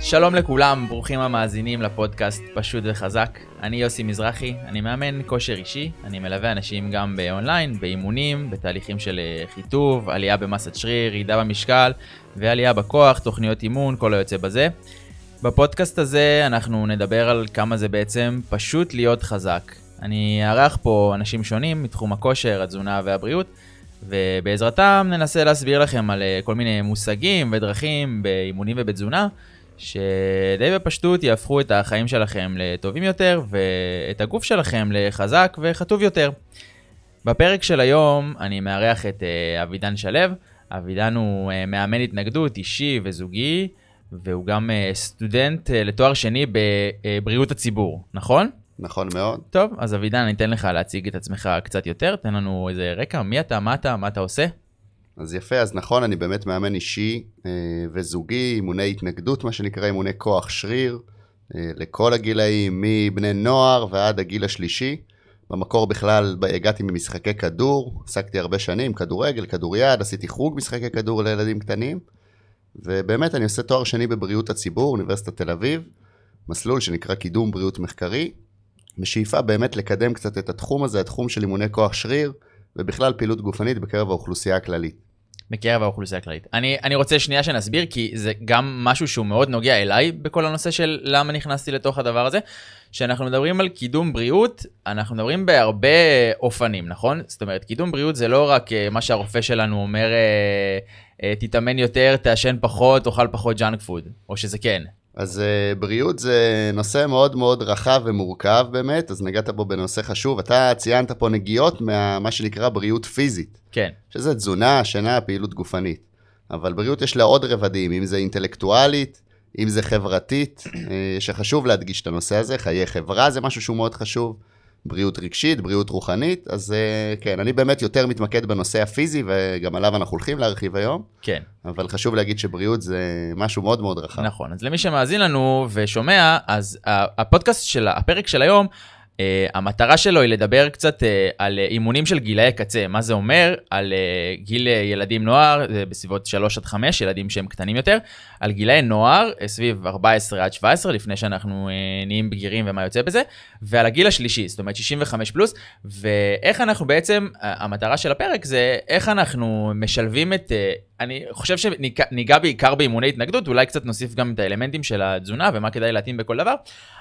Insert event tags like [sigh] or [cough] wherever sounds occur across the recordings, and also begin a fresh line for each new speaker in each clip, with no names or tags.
שלום לכולם, ברוכים המאזינים לפודקאסט פשוט וחזק. אני יוסי מזרחי, אני מאמן כושר אישי, אני מלווה אנשים גם באונליין, באימונים, בתהליכים של אה, חיטוב, עלייה במסת שריר, ירידה במשקל ועלייה בכוח, תוכניות אימון, כל היוצא בזה. בפודקאסט הזה אנחנו נדבר על כמה זה בעצם פשוט להיות חזק. אני אארח פה אנשים שונים מתחום הכושר, התזונה והבריאות, ובעזרתם ננסה להסביר לכם על אה, כל מיני מושגים ודרכים באימונים ובתזונה. שדי בפשטות יהפכו את החיים שלכם לטובים יותר ואת הגוף שלכם לחזק וחטוב יותר. בפרק של היום אני מארח את uh, אבידן שלו. אבידן הוא uh, מאמן התנגדות אישי וזוגי, והוא גם סטודנט לתואר שני בבריאות הציבור, נכון?
נכון מאוד.
טוב, אז אבידן, אני אתן לך להציג את עצמך קצת יותר, תן לנו איזה רקע, מי אתה, מה אתה, מה אתה עושה?
אז יפה, אז נכון, אני באמת מאמן אישי אה, וזוגי, אימוני התנגדות, מה שנקרא אימוני כוח שריר, אה, לכל הגילאים, מבני נוער ועד הגיל השלישי. במקור בכלל הגעתי ממשחקי כדור, עסקתי הרבה שנים, כדורגל, כדוריד, עשיתי חוג משחקי כדור לילדים קטנים, ובאמת אני עושה תואר שני בבריאות הציבור, אוניברסיטת תל אביב, מסלול שנקרא קידום בריאות מחקרי, בשאיפה באמת לקדם קצת את התחום הזה, התחום של אימוני כוח שריר, ובכלל פעילות גופנית בקרב האוכלוסייה הכללית.
בקרב האוכלוסייה הכללית. אני, אני רוצה שנייה שנסביר, כי זה גם משהו שהוא מאוד נוגע אליי בכל הנושא של למה נכנסתי לתוך הדבר הזה. כשאנחנו מדברים על קידום בריאות, אנחנו מדברים בהרבה אופנים, נכון? זאת אומרת, קידום בריאות זה לא רק אה, מה שהרופא שלנו אומר, אה, אה, תתאמן יותר, תעשן פחות, תאכל פחות junk food, או שזה כן.
אז אה, בריאות זה נושא מאוד מאוד רחב ומורכב באמת, אז נגעת בו בנושא חשוב. אתה ציינת פה נגיעות מה שנקרא בריאות פיזית.
כן.
שזה תזונה, שינה, פעילות גופנית. אבל בריאות יש לה עוד רבדים, אם זה אינטלקטואלית, אם זה חברתית, uh, שחשוב להדגיש את הנושא הזה, חיי חברה זה משהו שהוא מאוד חשוב. בריאות רגשית, בריאות רוחנית, אז uh, כן, אני באמת יותר מתמקד בנושא הפיזי, וגם עליו אנחנו הולכים להרחיב היום.
כן.
אבל חשוב להגיד שבריאות זה משהו מאוד מאוד רחב.
נכון, אז למי שמאזין לנו ושומע, אז הפודקאסט של, הפרק של היום, Uh, המטרה שלו היא לדבר קצת uh, על אימונים של גילאי קצה, מה זה אומר? על uh, גיל ילדים נוער, uh, בסביבות 3 עד 5, ילדים שהם קטנים יותר, על גילאי נוער, uh, סביב 14 עד 17, לפני שאנחנו uh, נהיים בגירים ומה יוצא בזה, ועל הגיל השלישי, זאת אומרת 65 פלוס, ואיך אנחנו בעצם, uh, המטרה של הפרק זה איך אנחנו משלבים את... Uh, אני חושב שניגע בעיקר באימוני התנגדות, אולי קצת נוסיף גם את האלמנטים של התזונה ומה כדאי להתאים בכל דבר,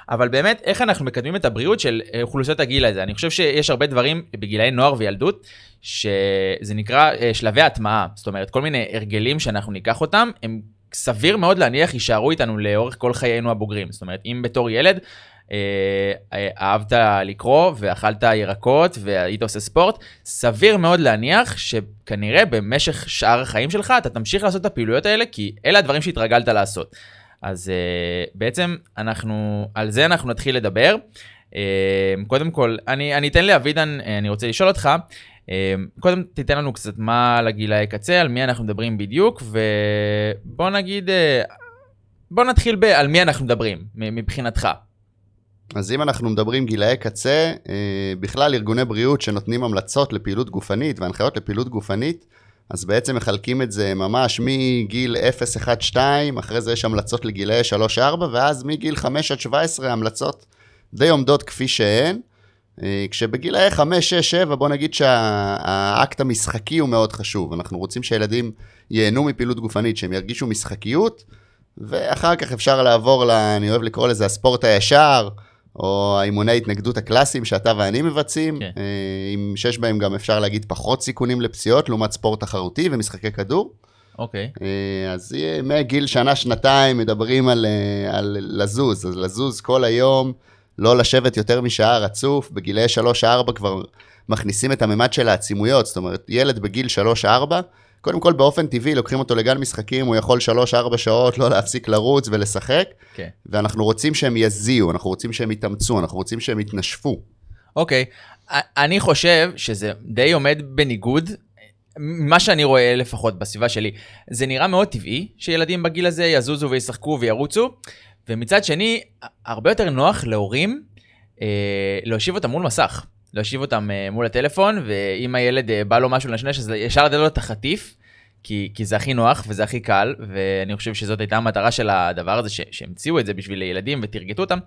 אבל באמת, איך אנחנו מקדמים את הבריאות של אה, אוכלוסיות הגיל הזה? אני חושב שיש הרבה דברים בגילאי נוער וילדות, שזה נקרא אה, שלבי הטמעה, זאת אומרת, כל מיני הרגלים שאנחנו ניקח אותם, הם סביר מאוד להניח יישארו איתנו לאורך כל חיינו הבוגרים. זאת אומרת, אם בתור ילד אהבת לקרוא ואכלת ירקות והיית עושה ספורט, סביר מאוד להניח שכנראה במשך שאר החיים שלך אתה תמשיך לעשות את הפעילויות האלה, כי אלה הדברים שהתרגלת לעשות. אז uh, בעצם אנחנו, על זה אנחנו נתחיל לדבר. Uh, קודם כל, אני, אני אתן לאבידן, אני רוצה לשאול אותך, uh, קודם תיתן לנו קצת מה על הגילאי קצה, על מי אנחנו מדברים בדיוק, ובוא נגיד, uh, בוא נתחיל ב- על מי אנחנו מדברים, מבחינתך.
אז אם אנחנו מדברים גילאי קצה, אה, בכלל ארגוני בריאות שנותנים המלצות לפעילות גופנית והנחיות לפעילות גופנית, אז בעצם מחלקים את זה ממש מגיל 0, 1, 2, אחרי זה יש המלצות לגילאי 3, 4, ואז מגיל 5 עד 17 המלצות די עומדות כפי שהן. אה, כשבגילאי 5, 6, 7 בוא נגיד שהאקט המשחקי הוא מאוד חשוב. אנחנו רוצים שילדים ייהנו מפעילות גופנית, שהם ירגישו משחקיות, ואחר כך אפשר לעבור, ל, אני אוהב לקרוא לזה הספורט הישר, או האימוני ההתנגדות הקלאסיים שאתה ואני מבצעים, כן. אה, עם שיש בהם גם אפשר להגיד פחות סיכונים לפציעות לעומת ספורט תחרותי ומשחקי כדור.
אוקיי.
אה, אז מגיל שנה-שנתיים מדברים על, אה, על לזוז, אז לזוז כל היום, לא לשבת יותר משעה רצוף, בגילי 3-4 כבר מכניסים את הממד של העצימויות, זאת אומרת, ילד בגיל 3-4, קודם כל, באופן טבעי, לוקחים אותו לגן משחקים, הוא יכול 3-4 שעות לא להפסיק לרוץ ולשחק, okay. כן. ואנחנו רוצים שהם יזיעו, אנחנו רוצים שהם יתאמצו, אנחנו רוצים שהם יתנשפו.
אוקיי, okay. אני חושב שזה די עומד בניגוד מה שאני רואה לפחות בסביבה שלי, זה נראה מאוד טבעי שילדים בגיל הזה יזוזו וישחקו וירוצו, ומצד שני, הרבה יותר נוח להורים אה, להושיב אותם מול מסך. להושיב אותם אה, מול הטלפון, ואם הילד אה, בא לו משהו לנשנש, אז ישר לתת לו את החטיף, כי, כי זה הכי נוח וזה הכי קל, ואני חושב שזאת הייתה המטרה של הדבר הזה, שהמציאו את זה בשביל ילדים ותרגטו אותם,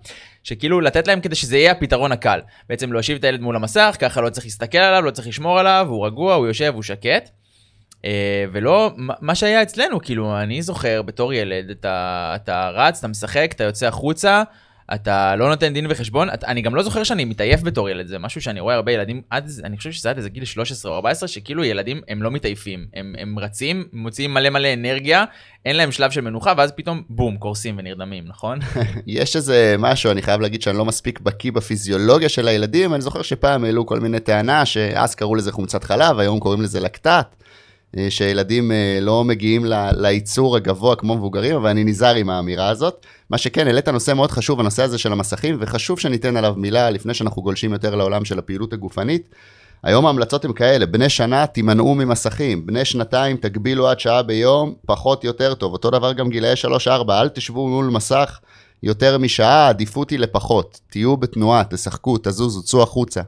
שכאילו לתת להם כדי שזה יהיה הפתרון הקל. בעצם להושיב את הילד מול המסך, ככה לא צריך להסתכל עליו, לא צריך לשמור עליו, הוא רגוע, הוא יושב, הוא שקט. אה, ולא מה שהיה אצלנו, כאילו, אני זוכר בתור ילד, אתה, אתה רץ, אתה משחק, אתה יוצא החוצה, אתה לא נותן דין וחשבון, אתה, אני גם לא זוכר שאני מתעייף בתור ילד, זה משהו שאני רואה הרבה ילדים, עד, אני חושב שזה עד איזה גיל 13 או 14, שכאילו ילדים הם לא מתעייפים, הם, הם רצים, מוציאים מלא מלא אנרגיה, אין להם שלב של מנוחה, ואז פתאום בום, קורסים ונרדמים, נכון? [laughs]
יש איזה משהו, אני חייב להגיד שאני לא מספיק בקיא בפיזיולוגיה של הילדים, אני זוכר שפעם העלו כל מיני טענה, שאז קראו לזה חומצת חלב, היום קוראים לזה לקטט. אה, שילדים אה, לא מגיעים לייצור הגבוה כמו מבוגרים, אבל אני נזהר עם האמירה הזאת. מה שכן, העלית נושא מאוד חשוב, הנושא הזה של המסכים, וחשוב שניתן עליו מילה לפני שאנחנו גולשים יותר לעולם של הפעילות הגופנית. היום ההמלצות הן כאלה, בני שנה תימנעו ממסכים, בני שנתיים תגבילו עד שעה ביום, פחות יותר טוב. אותו דבר גם גילאי 3-4, אל תשבו מול מסך יותר משעה, העדיפות היא לפחות. תהיו בתנועה, תשחקו, תזוזו, צאו החוצה.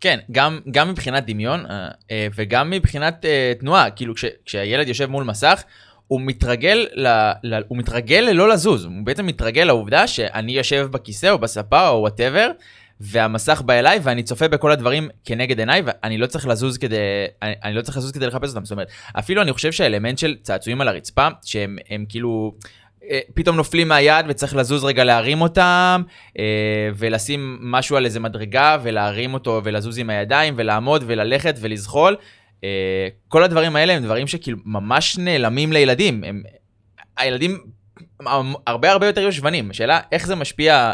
כן, גם, גם מבחינת דמיון אה, אה, וגם מבחינת אה, תנועה, כאילו כש, כשהילד יושב מול מסך, הוא מתרגל, ל, ל, הוא מתרגל ללא לזוז, הוא בעצם מתרגל לעובדה שאני יושב בכיסא או בספה או whatever, והמסך בא אליי ואני צופה בכל הדברים כנגד עיניי ואני לא צריך לזוז כדי, אני, אני לא צריך לזוז כדי לחפש אותם, זאת אומרת, אפילו אני חושב שהאלמנט של צעצועים על הרצפה, שהם כאילו... אה, פתאום נופלים מהיד וצריך לזוז רגע להרים אותם, אה, ולשים משהו על איזה מדרגה ולהרים אותו ולזוז עם הידיים ולעמוד וללכת ולזחול. אה, כל הדברים האלה הם דברים שכאילו ממש נעלמים לילדים. הם, הילדים הרבה הרבה יותר יושבנים. השאלה איך זה משפיע,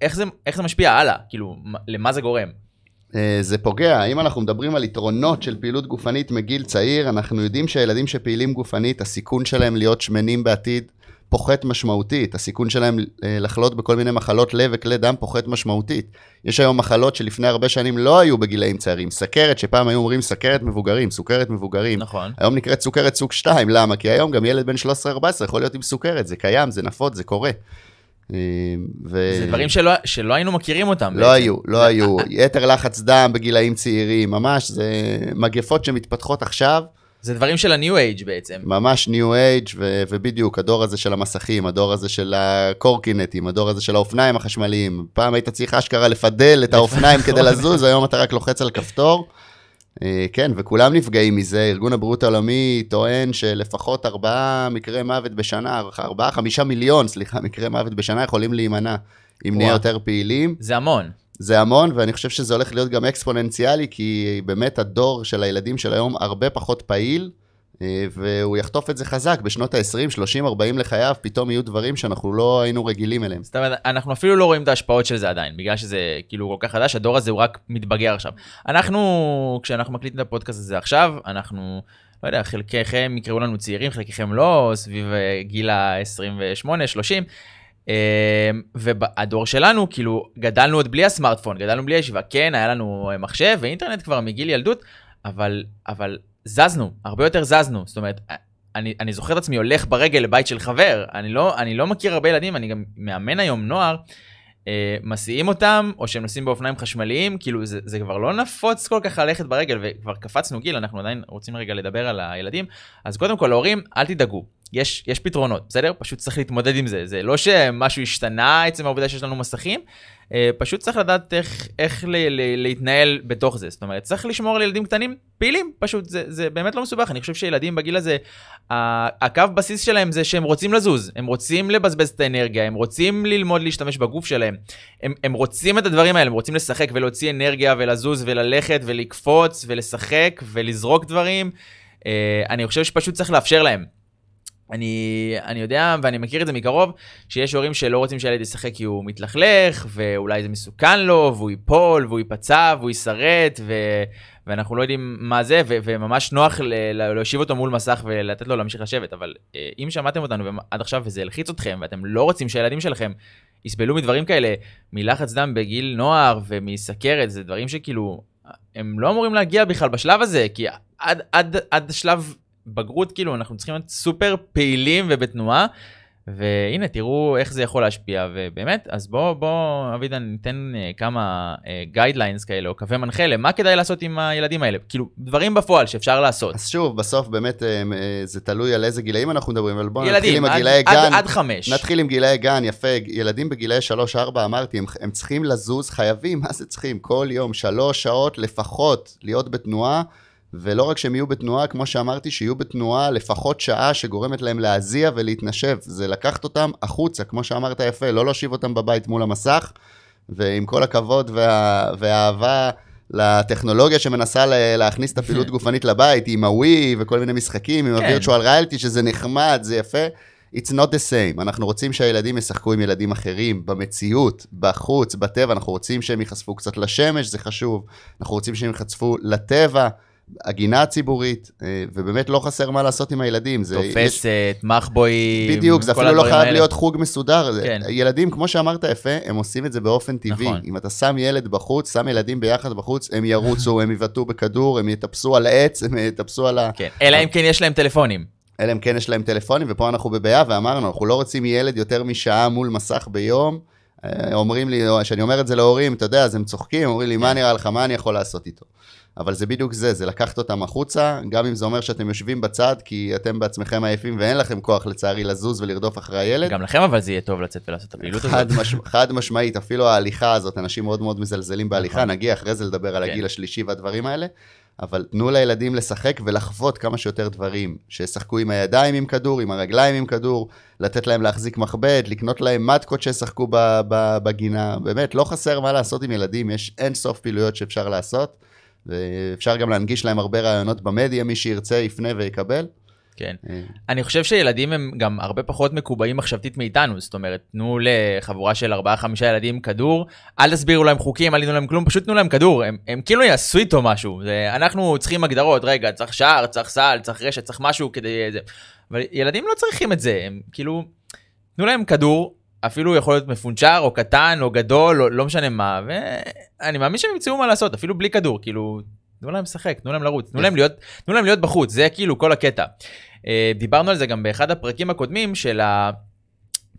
איך זה, איך זה משפיע הלאה, כאילו, למה זה גורם.
זה פוגע, אם אנחנו מדברים על יתרונות של פעילות גופנית מגיל צעיר, אנחנו יודעים שהילדים שפעילים גופנית, הסיכון שלהם להיות שמנים בעתיד פוחת משמעותית, הסיכון שלהם אה, לחלות בכל מיני מחלות לב וכלי דם פוחת משמעותית. יש היום מחלות שלפני הרבה שנים לא היו בגילאים צעירים, סכרת, שפעם היו אומרים סכרת מבוגרים, סוכרת מבוגרים.
נכון.
היום נקראת סוכרת סוג 2, למה? כי היום גם ילד בן 13-14 יכול להיות עם סוכרת, זה קיים, זה נפוץ, זה קורה.
אה, ו... זה דברים שלא, שלא היינו מכירים אותם.
לא בעצם. היו, לא היו. יתר לחץ דם בגילאים צעירים, ממש, זה מגפות שמתפתחות עכשיו.
זה דברים של ה-new age בעצם.
ממש new age, ו- ובדיוק הדור הזה של המסכים, הדור הזה של הקורקינטים, הדור הזה של האופניים החשמליים. פעם היית צריך אשכרה לפדל את האופניים כדי לזוז, היום אתה רק לוחץ על כפתור. אה, כן, וכולם נפגעים מזה. ארגון הבריאות העולמי טוען שלפחות ארבעה מקרי מוות בשנה, ארבעה, חמישה מיליון, סליחה, מקרי מוות בשנה יכולים להימנע אם נהיה יותר פעילים.
זה המון.
זה המון, ואני חושב שזה הולך להיות גם אקספוננציאלי, כי באמת הדור של הילדים של היום הרבה פחות פעיל, אה, והוא יחטוף את זה חזק בשנות ה-20, 30, 40 לחייו, פתאום יהיו דברים שאנחנו לא היינו רגילים אליהם.
זאת אומרת, אנחנו אפילו לא רואים את ההשפעות של זה עדיין, בגלל שזה כאילו כל כך חדש, הדור הזה הוא רק מתבגר עכשיו. אנחנו, כשאנחנו מקליטים את הפודקאסט הזה עכשיו, אנחנו, לא יודע, חלקכם יקראו לנו צעירים, חלקכם לא, סביב אה, גיל ה-28, 30. אמ, והדור שלנו, כאילו, גדלנו עוד בלי הסמארטפון, גדלנו בלי הישיבה. כן, היה לנו אה, מחשב ואינטרנט כבר מגיל ילדות, אבל, אבל זזנו, הרבה יותר זזנו. זאת אומרת, אני, אני זוכר את עצמי הולך ברגל לבית של חבר, אני לא, אני לא מכיר הרבה ילדים, אני גם מאמן היום נוער, אה, מסיעים אותם, או שהם נוסעים באופניים חשמליים, כאילו זה, זה כבר לא נפוץ כל כך ללכת ברגל, וכבר קפצנו גיל, אנחנו עדיין רוצים רגע לדבר על הילדים. אז קודם כל, ההורים, אל תדאגו, יש, יש פתרונות, בסדר? פשוט צריך להתמודד עם זה. זה לא שמשהו השתנה עצם העובדה שיש לנו מסכים, אה, פשוט צריך לדעת איך, איך ל, ל, להתנהל בתוך זה. זאת אומרת, צריך לשמור על ילדים קטנים פעילים, פשוט, זה, זה באמת לא מסובך. אני חושב שילדים בגיל הזה, הקו בסיס שלהם זה שהם רוצים לזוז, הם רוצים לבזבז את האנרגיה, הם רוצים ללמוד להשתמש בגוף שלהם, הם, הם רוצים את הדברים האלה, הם רוצים לשחק ולהוציא אנרגיה ולזוז וללכת ולקפוץ ולשחק ולזרוק דברים. אה, אני חושב שפשוט צריך לאפשר להם. אני, אני יודע, ואני מכיר את זה מקרוב, שיש הורים שלא רוצים שהילד ישחק כי הוא מתלכלך, ואולי זה מסוכן לו, והוא ייפול, והוא ייפצע, והוא יישרט, ו... ואנחנו לא יודעים מה זה, ו... וממש נוח ל... להושיב אותו מול מסך ולתת לו להמשיך לשבת. אבל אה, אם שמעתם אותנו עד עכשיו וזה הלחיץ אתכם, ואתם לא רוצים שהילדים שלכם יסבלו מדברים כאלה, מלחץ דם בגיל נוער ומסכרת, זה דברים שכאילו, הם לא אמורים להגיע בכלל בשלב הזה, כי עד, עד, עד שלב בגרות, כאילו, אנחנו צריכים להיות סופר פעילים ובתנועה, והנה, תראו איך זה יכול להשפיע, ובאמת, אז בואו, בוא, אבידן, ניתן אה, כמה guidelines אה, כאלה, או קווי מנחה למה כדאי לעשות עם הילדים האלה. כאילו, דברים בפועל שאפשר לעשות.
אז שוב, בסוף באמת אה, זה תלוי על איזה גילאים אנחנו מדברים, אבל בואו נתחיל עם הגילאי גן.
ילדים, עד חמש.
נתחיל עם גילאי גן, יפה. ילדים בגילאי שלוש-ארבע, אמרתי, הם, הם צריכים לזוז, חייבים, מה זה צריכים? כל יום, שלוש שעות לפחות, להיות בתנועה. ולא רק שהם יהיו בתנועה, כמו שאמרתי, שיהיו בתנועה לפחות שעה שגורמת להם להזיע ולהתנשב. זה לקחת אותם החוצה, כמו שאמרת יפה, לא להושיב אותם בבית מול המסך, ועם כל הכבוד וה, והאהבה לטכנולוגיה שמנסה להכניס את הפעילות [laughs] גופנית לבית, עם הווי וכל מיני משחקים, עם ה-virtual reality, שזה נחמד, זה יפה. It's not the same. אנחנו רוצים שהילדים ישחקו עם ילדים אחרים, במציאות, בחוץ, בטבע, אנחנו רוצים שהם ייחשפו קצת לשמש, זה חשוב. אנחנו רוצים שהם ייחשפו לטבע. הגינה ציבורית, אה, ובאמת לא חסר מה לעשות עם הילדים.
זה, תופסת, יש... מחבואים,
בדיוק, זה אפילו לא חייב האלה. להיות חוג מסודר. כן. ילדים, כמו שאמרת יפה, הם עושים את זה באופן טבעי. נכון. אם אתה שם ילד בחוץ, שם ילדים ביחד בחוץ, הם ירוצו, הם יבעטו בכדור, הם יטפסו על העץ, הם יטפסו על ה...
כן, אלא אם כן יש להם טלפונים.
אלא אם כן יש להם טלפונים, ופה אנחנו בבעיה, ואמרנו, אנחנו לא רוצים ילד יותר משעה מול מסך ביום. אה, אומרים לי, כשאני אומר את זה להורים, אתה יודע, אז הם צוחקים, אומרים לי, מה כן. נראה לך, מה אני יכול לעשות איתו? אבל זה בדיוק זה, זה לקחת אותם החוצה, גם אם זה אומר שאתם יושבים בצד, כי אתם בעצמכם עייפים ואין לכם כוח לצערי לזוז ולרדוף אחרי הילד.
גם לכם אבל זה יהיה טוב לצאת ולעשות את הפעילות
הזאת. מש... חד משמעית, אפילו ההליכה הזאת, אנשים מאוד מאוד מזלזלים בהליכה, נכון. נגיע אחרי זה לדבר על כן. הגיל השלישי והדברים האלה, אבל תנו לילדים לשחק ולחוות כמה שיותר דברים, שישחקו עם הידיים עם כדור, עם הרגליים עם כדור, לתת להם להחזיק מחבט, לקנות להם מתקות שישחקו בגינה, באמת, לא חסר מה לעשות עם ילדים, יש אין סוף פעילויות שאפשר לעשות. ואפשר גם להנגיש להם הרבה רעיונות במדיה, מי שירצה יפנה ויקבל.
כן. אה. אני חושב שילדים הם גם הרבה פחות מקובעים מחשבתית מאיתנו, זאת אומרת, תנו לחבורה של 4-5 ילדים כדור, אל תסבירו להם חוקים, אל תנו להם כלום, פשוט תנו להם כדור, הם, הם כאילו יעשו איתו משהו. זה, אנחנו צריכים הגדרות, רגע, צריך שער, צריך סל, צריך רשת, צריך משהו כדי... זה. אבל ילדים לא צריכים את זה, הם כאילו, תנו להם כדור, אפילו יכול להיות מפונצ'ר או קטן או גדול או לא משנה מה ואני מאמין שהם ימצאו מה לעשות אפילו בלי כדור כאילו תנו להם לשחק תנו להם לרוץ תנו להם להיות תנו להם להיות בחוץ זה כאילו כל הקטע. אה, דיברנו על זה גם באחד הפרקים הקודמים של ה...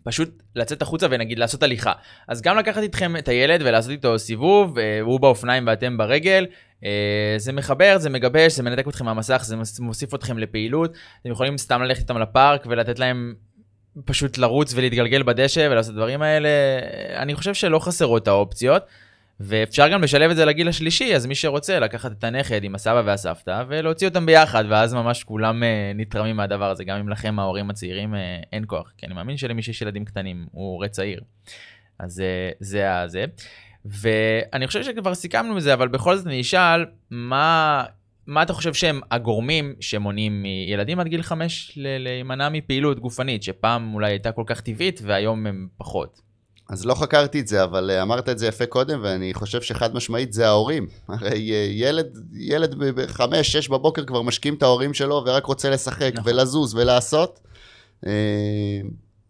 פשוט לצאת החוצה ונגיד לעשות הליכה. אז גם לקחת איתכם את הילד ולעשות איתו סיבוב, אה, הוא באופניים ואתם ברגל, אה, זה מחבר, זה מגבש, זה מנתק אתכם מהמסך, זה מוסיף אתכם לפעילות. אתם יכולים סתם ללכת איתם לפארק ולתת להם פשוט לרוץ ולהתגלגל בדשא ולעשות דברים האלה, אני חושב שלא חסרות האופציות. ואפשר גם לשלב את זה לגיל השלישי, אז מי שרוצה לקחת את הנכד עם הסבא והסבתא ולהוציא אותם ביחד, ואז ממש כולם uh, נתרמים מהדבר הזה, גם אם לכם ההורים הצעירים uh, אין כוח, כי אני מאמין שלמי שיש ילדים קטנים, הוא הורה צעיר. אז uh, זה הזה. ואני חושב שכבר סיכמנו את זה, אבל בכל זאת אני אשאל, מה מה אתה חושב שהם הגורמים שמונעים מילדים עד גיל 5 להימנע מפעילות גופנית, שפעם אולי הייתה כל כך טבעית והיום הם פחות?
אז לא חקרתי את זה, אבל אה, אמרת את זה יפה קודם, ואני חושב שחד משמעית זה ההורים. [laughs] הרי אה, ילד, ילד בחמש, שש בבוקר כבר משקים את ההורים שלו ורק רוצה לשחק נכון. ולזוז ולעשות.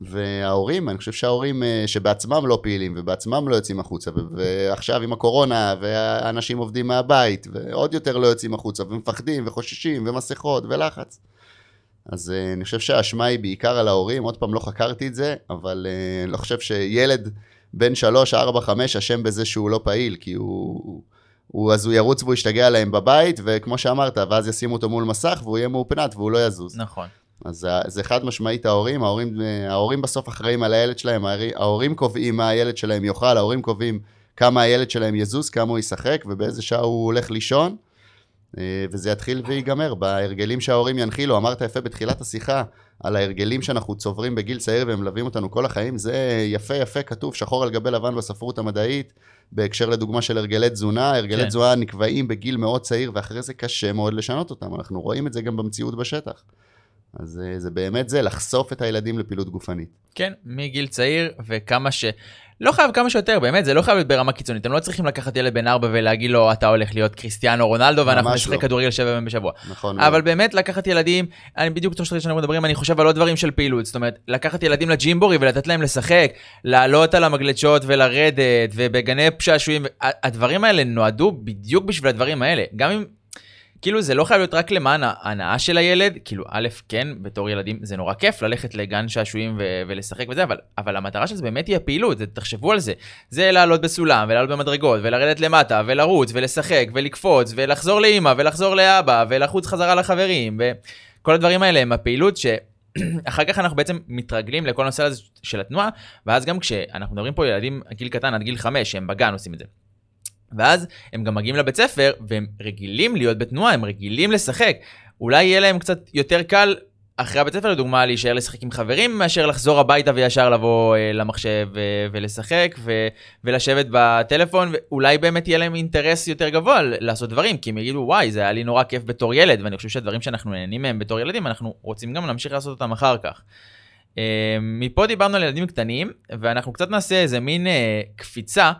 אה, וההורים, אני חושב שההורים אה, שבעצמם לא פעילים ובעצמם לא יוצאים החוצה, ועכשיו עם הקורונה, והאנשים עובדים מהבית, ועוד יותר לא יוצאים החוצה, ומפחדים, וחוששים, ומסכות, ולחץ. אז uh, אני חושב שהאשמה היא בעיקר על ההורים, עוד פעם לא חקרתי את זה, אבל uh, אני לא חושב שילד בן 3, 4, 5 אשם בזה שהוא לא פעיל, כי הוא, הוא, אז הוא ירוץ והוא ישתגע להם בבית, וכמו שאמרת, ואז ישימו אותו מול מסך והוא יהיה מאופנת והוא לא יזוז.
נכון.
אז זה חד משמעית ההורים, ההורים, ההורים בסוף אחראים על הילד שלהם, ההורים קובעים מה הילד שלהם יאכל, ההורים קובעים כמה הילד שלהם יזוז, כמה הוא ישחק ובאיזה שעה הוא הולך לישון, אה, וזה יתחיל ויגמר בהרגלים שההורים ינחילו. אמרת יפה בתחילת השיחה על ההרגלים שאנחנו צוברים בגיל צעיר והם מלווים אותנו כל החיים, זה יפה יפה כתוב שחור על גבי לבן בספרות המדעית, בהקשר לדוגמה של הרגלי תזונה, הרגלי כן. תזונה נקבעים בגיל מאוד צעיר ואחרי זה קשה מאוד לשנות אותם, אנחנו רואים את זה גם במציאות בשטח. אז אה, זה באמת זה, לחשוף את הילדים לפעילות גופנית.
כן, מגיל צעיר, וכמה ש... לא חייב כמה שיותר, באמת, זה לא חייב להיות ברמה קיצונית. אתם לא צריכים לקחת ילד בן ארבע ולהגיד לו, אתה הולך להיות קריסטיאנו רונלדו, ואנחנו נשחק לא. כדורגל שבע ימים בשבוע.
נכון.
אבל באמת, לקחת ילדים, אני בדיוק תוך שאנחנו מדברים, אני חושב על עוד דברים של פעילות. זאת אומרת, לקחת ילדים לג'ימבורי ולתת להם לשחק, לעלות על המגלשות ולרדת, ובגני שעשועים, הדברים האלה נועדו בדיוק בשביל הדברים האלה. גם אם כאילו זה לא חייב להיות רק למען ההנאה של הילד, כאילו א', כן, בתור ילדים זה נורא כיף ללכת לגן שעשועים ו- ולשחק וזה, אבל, אבל המטרה של זה באמת היא הפעילות, זה, תחשבו על זה. זה לעלות בסולם, ולעלות במדרגות, ולרדת למטה, ולרוץ, ולשחק, ולקפוץ, ולחזור לאימא, ולחזור לאבא, ולחוץ חזרה לחברים, וכל הדברים האלה הם הפעילות ש... [clears throat] אחר כך אנחנו בעצם מתרגלים לכל הנושא הזה של התנועה, ואז גם כשאנחנו מדברים פה ילדים גיל קטן עד גיל 5, שהם בגן עושים את זה. ואז הם גם מגיעים לבית ספר, והם רגילים להיות בתנועה, הם רגילים לשחק. אולי יהיה להם קצת יותר קל אחרי הבית ספר, לדוגמה, להישאר לשחק עם חברים, מאשר לחזור הביתה וישר לבוא אה, למחשב ו- ולשחק ו- ולשבת בטלפון, ואולי באמת יהיה להם אינטרס יותר גבוה לעשות דברים, כי הם יגידו, וואי, זה היה לי נורא כיף בתור ילד, ואני חושב שהדברים שאנחנו נהנים מהם בתור ילדים, אנחנו רוצים גם להמשיך לעשות אותם אחר כך. אה, מפה דיברנו על ילדים קטנים, ואנחנו קצת נעשה איזה מין אה, קפיצה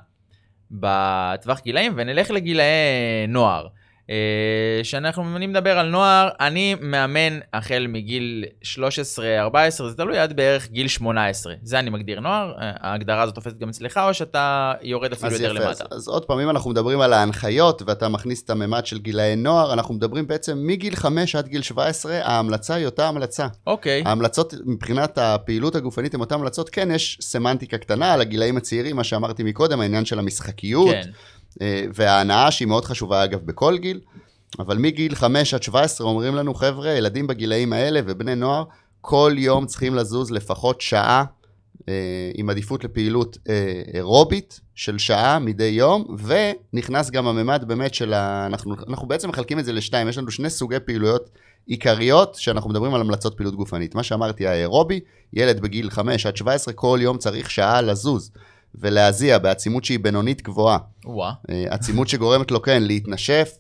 בטווח גילאים, ונלך לגילאי נוער. אה, שאנחנו, אני מדבר על נוער, אני מאמן החל מגיל 13-14, זה תלוי עד בערך גיל 18. זה אני מגדיר נוער, אה, ההגדרה הזאת תופסת גם אצלך, או שאתה יורד אפילו יותר
יפה,
למטה?
אז, אז עוד פעם, אם אנחנו מדברים על ההנחיות ואתה מכניס את הממד של גילאי נוער, אנחנו מדברים בעצם מגיל 5 עד גיל 17, ההמלצה היא אותה המלצה.
אוקיי,
ההמלצות מבחינת הפעילות הגופנית הן אותן המלצות, כן, יש סמנטיקה קטנה על הגילאים הצעירים, מה שאמרתי מקודם, העניין של המשחקיות,
כן.
אה, וההנאה שהיא מאוד חשובה אגב בכל גיל, אבל מגיל 5 עד 17 אומרים לנו, חבר'ה, ילדים בגילאים האלה ובני נוער, כל יום צריכים לזוז לפחות שעה, אה, עם עדיפות לפעילות אה, אירובית של שעה מדי יום, ונכנס גם הממד באמת של ה... אנחנו, אנחנו בעצם מחלקים את זה לשתיים, יש לנו שני סוגי פעילויות עיקריות, שאנחנו מדברים על המלצות פעילות גופנית. מה שאמרתי, האירובי, ילד בגיל 5 עד 17, כל יום צריך שעה לזוז. ולהזיע בעצימות שהיא בינונית גבוהה.
וואה.
אה, עצימות שגורמת לו, כן, להתנשף.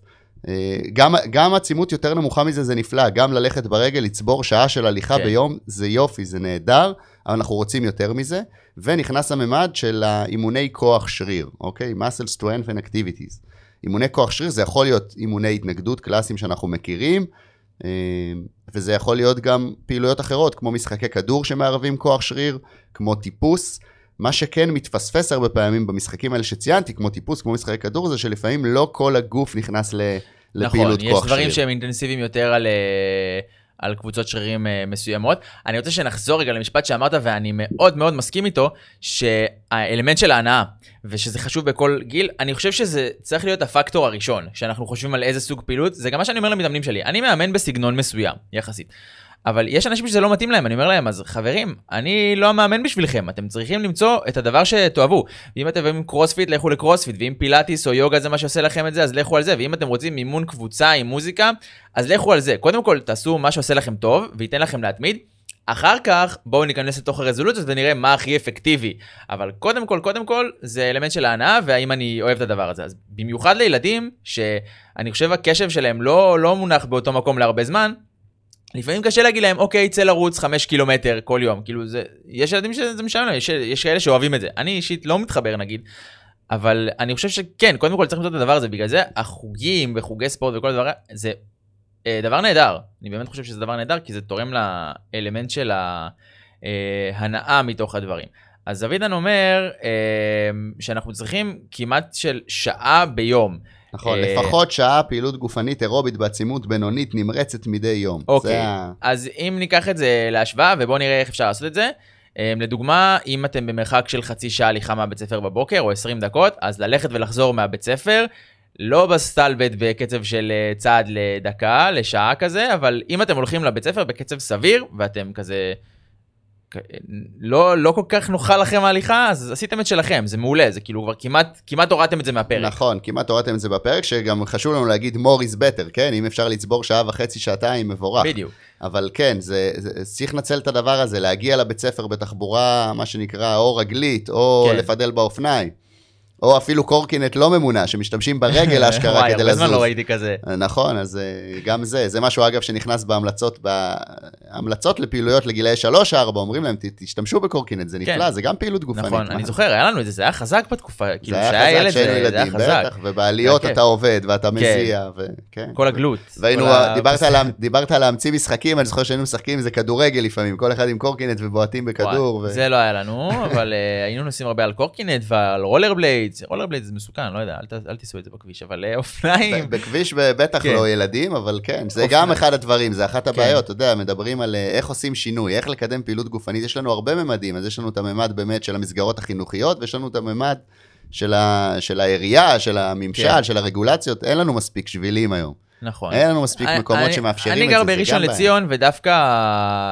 אה, גם, גם עצימות יותר נמוכה מזה זה נפלא, גם ללכת ברגל, לצבור שעה של הליכה
כן.
ביום, זה יופי, זה נהדר, אבל אנחנו רוצים יותר מזה. ונכנס הממד של האימוני כוח שריר, אוקיי? muscle strength and activities. אימוני כוח שריר זה יכול להיות אימוני התנגדות קלאסיים שאנחנו מכירים, אה, וזה יכול להיות גם פעילויות אחרות, כמו משחקי כדור שמערבים כוח שריר, כמו טיפוס. מה שכן מתפספס הרבה פעמים במשחקים האלה שציינתי, כמו טיפוס, כמו משחקי כדור, זה שלפעמים לא כל הגוף נכנס ל, לפעילות
נכון,
כוח
יש דברים
שריר.
שהם אינטנסיביים יותר על, אה, על קבוצות שרירים אה, מסוימות. אני רוצה שנחזור רגע למשפט שאמרת, ואני מאוד מאוד מסכים איתו, שהאלמנט של ההנאה, ושזה חשוב בכל גיל, אני חושב שזה צריך להיות הפקטור הראשון, שאנחנו חושבים על איזה סוג פעילות, זה גם מה שאני אומר למתאמנים שלי. אני מאמן בסגנון מסוים, יחסית. אבל יש אנשים שזה לא מתאים להם, אני אומר להם, אז חברים, אני לא המאמן בשבילכם, אתם צריכים למצוא את הדבר שתאהבו. ואם אתם אוהבים קרוספיט, לכו לקרוספיט, ואם פילאטיס או יוגה זה מה שעושה לכם את זה, אז לכו על זה, ואם אתם רוצים אימון קבוצה עם מוזיקה, אז לכו על זה. קודם כל, תעשו מה שעושה לכם טוב, וייתן לכם להתמיד. אחר כך, בואו ניכנס לתוך הרזולוציות ונראה מה הכי אפקטיבי. אבל קודם כל, קודם כל, זה אלמנט של ההנאה, והאם אני אוהב את הדבר הזה. אז במיוחד לילדים, שאני חושב הקשב שלהם לא, לא מונח באותו מקום להרבה זמן, לפעמים קשה להגיד להם, אוקיי, צא לרוץ חמש קילומטר כל יום. כאילו, זה, יש ילדים שזה משנה להם, יש, יש כאלה שאוהבים את זה. אני אישית לא מתחבר נגיד, אבל אני חושב שכן, קודם כל צריך למצוא את הדבר הזה, בגלל זה החוגים וחוגי ספורט וכל הדבר, זה אה, דבר נהדר. אני באמת חושב שזה דבר נהדר, כי זה תורם לאלמנט של ההנאה מתוך הדברים. אז אבידן אומר אה, שאנחנו צריכים כמעט של שעה ביום.
נכון,
אה,
לפחות שעה פעילות גופנית אירובית בעצימות בינונית נמרצת מדי יום.
אוקיי. אז אם ניקח את זה להשוואה, ובואו נראה איך אפשר לעשות את זה. אמ, לדוגמה, אם אתם במרחק של חצי שעה הליכה מהבית ספר בבוקר, או 20 דקות, אז ללכת ולחזור מהבית ספר, לא בסטלבט בקצב של אה, צעד לדקה, לשעה כזה, אבל אם אתם הולכים לבית ספר בקצב סביר, ואתם כזה... לא, לא כל כך נוחה לכם ההליכה, אז עשיתם את שלכם, זה מעולה, זה כאילו כבר כמעט, כמעט הורדתם את זה מהפרק.
נכון, כמעט הורדתם את זה בפרק, שגם חשוב לנו להגיד more is better, כן? אם אפשר לצבור שעה וחצי, שעתיים, מבורך.
בדיוק.
אבל כן, זה, זה, צריך לנצל את הדבר הזה, להגיע לבית ספר בתחבורה, מה שנקרא, או רגלית, או
כן.
לפדל באופניים. או אפילו קורקינט לא ממונע, שמשתמשים ברגל [laughs] אשכרה
וואי,
כדי
הרבה
לזוז.
זמן לא ראיתי כזה.
נכון, אז אה, גם זה, זה משהו אגב שנכנס בהמלצות, בהמלצות לפעילויות לגילאי 3-4, אומרים להם, "ת- תשתמשו בקורקינט, זה נפלא,
כן.
זה גם פעילות גופנית.
נכון? אני זוכר, היה לנו את זה, זה היה חזק בתקופה, כאילו,
זה היה
ילד זה היה חזק.
בטח, ובעליות. אתה עובד ואתה מזיע, וכן.
כל הגלות.
והיינו,
כל ה-
דיברת, על, לה- דיברת על להמציא משחקים, אני זוכר שהיינו משחקים זה כדורגל לפעמים, כל אחד עם קורקינט ובועטים בכדור.
וואי. זה לא היה לנו, אבל אה, היינו נוסעים הרבה על קורקינט ועל rollerblades rollerblades, rollerblades זה מסוכן, לא יודע, אל, אל תיסעו את זה בכביש, אבל אה, אופניים,
בכביש בטח
כן.
לא ילדים, אבל כן, זה
אופניים.
גם אחד הדברים, זה אחת
כן.
הבעיות, אתה יודע, מדברים על אה, איך עושים שינוי, איך לקדם פעילות גופנית, יש לנו הרבה ממדים, אז יש לנו את הממד באמת של המסגרות החינוכיות, ויש לנו את הממד של, ה, של העירייה, של הממשל,
כן.
של הרגולציות, אין לנו מספיק שבילים היום.
נכון.
אין לנו מספיק
אני-
מקומות
אני-
שמאפשרים
אני
את זה,
גר
זה
בראשון. לציון, ודווקא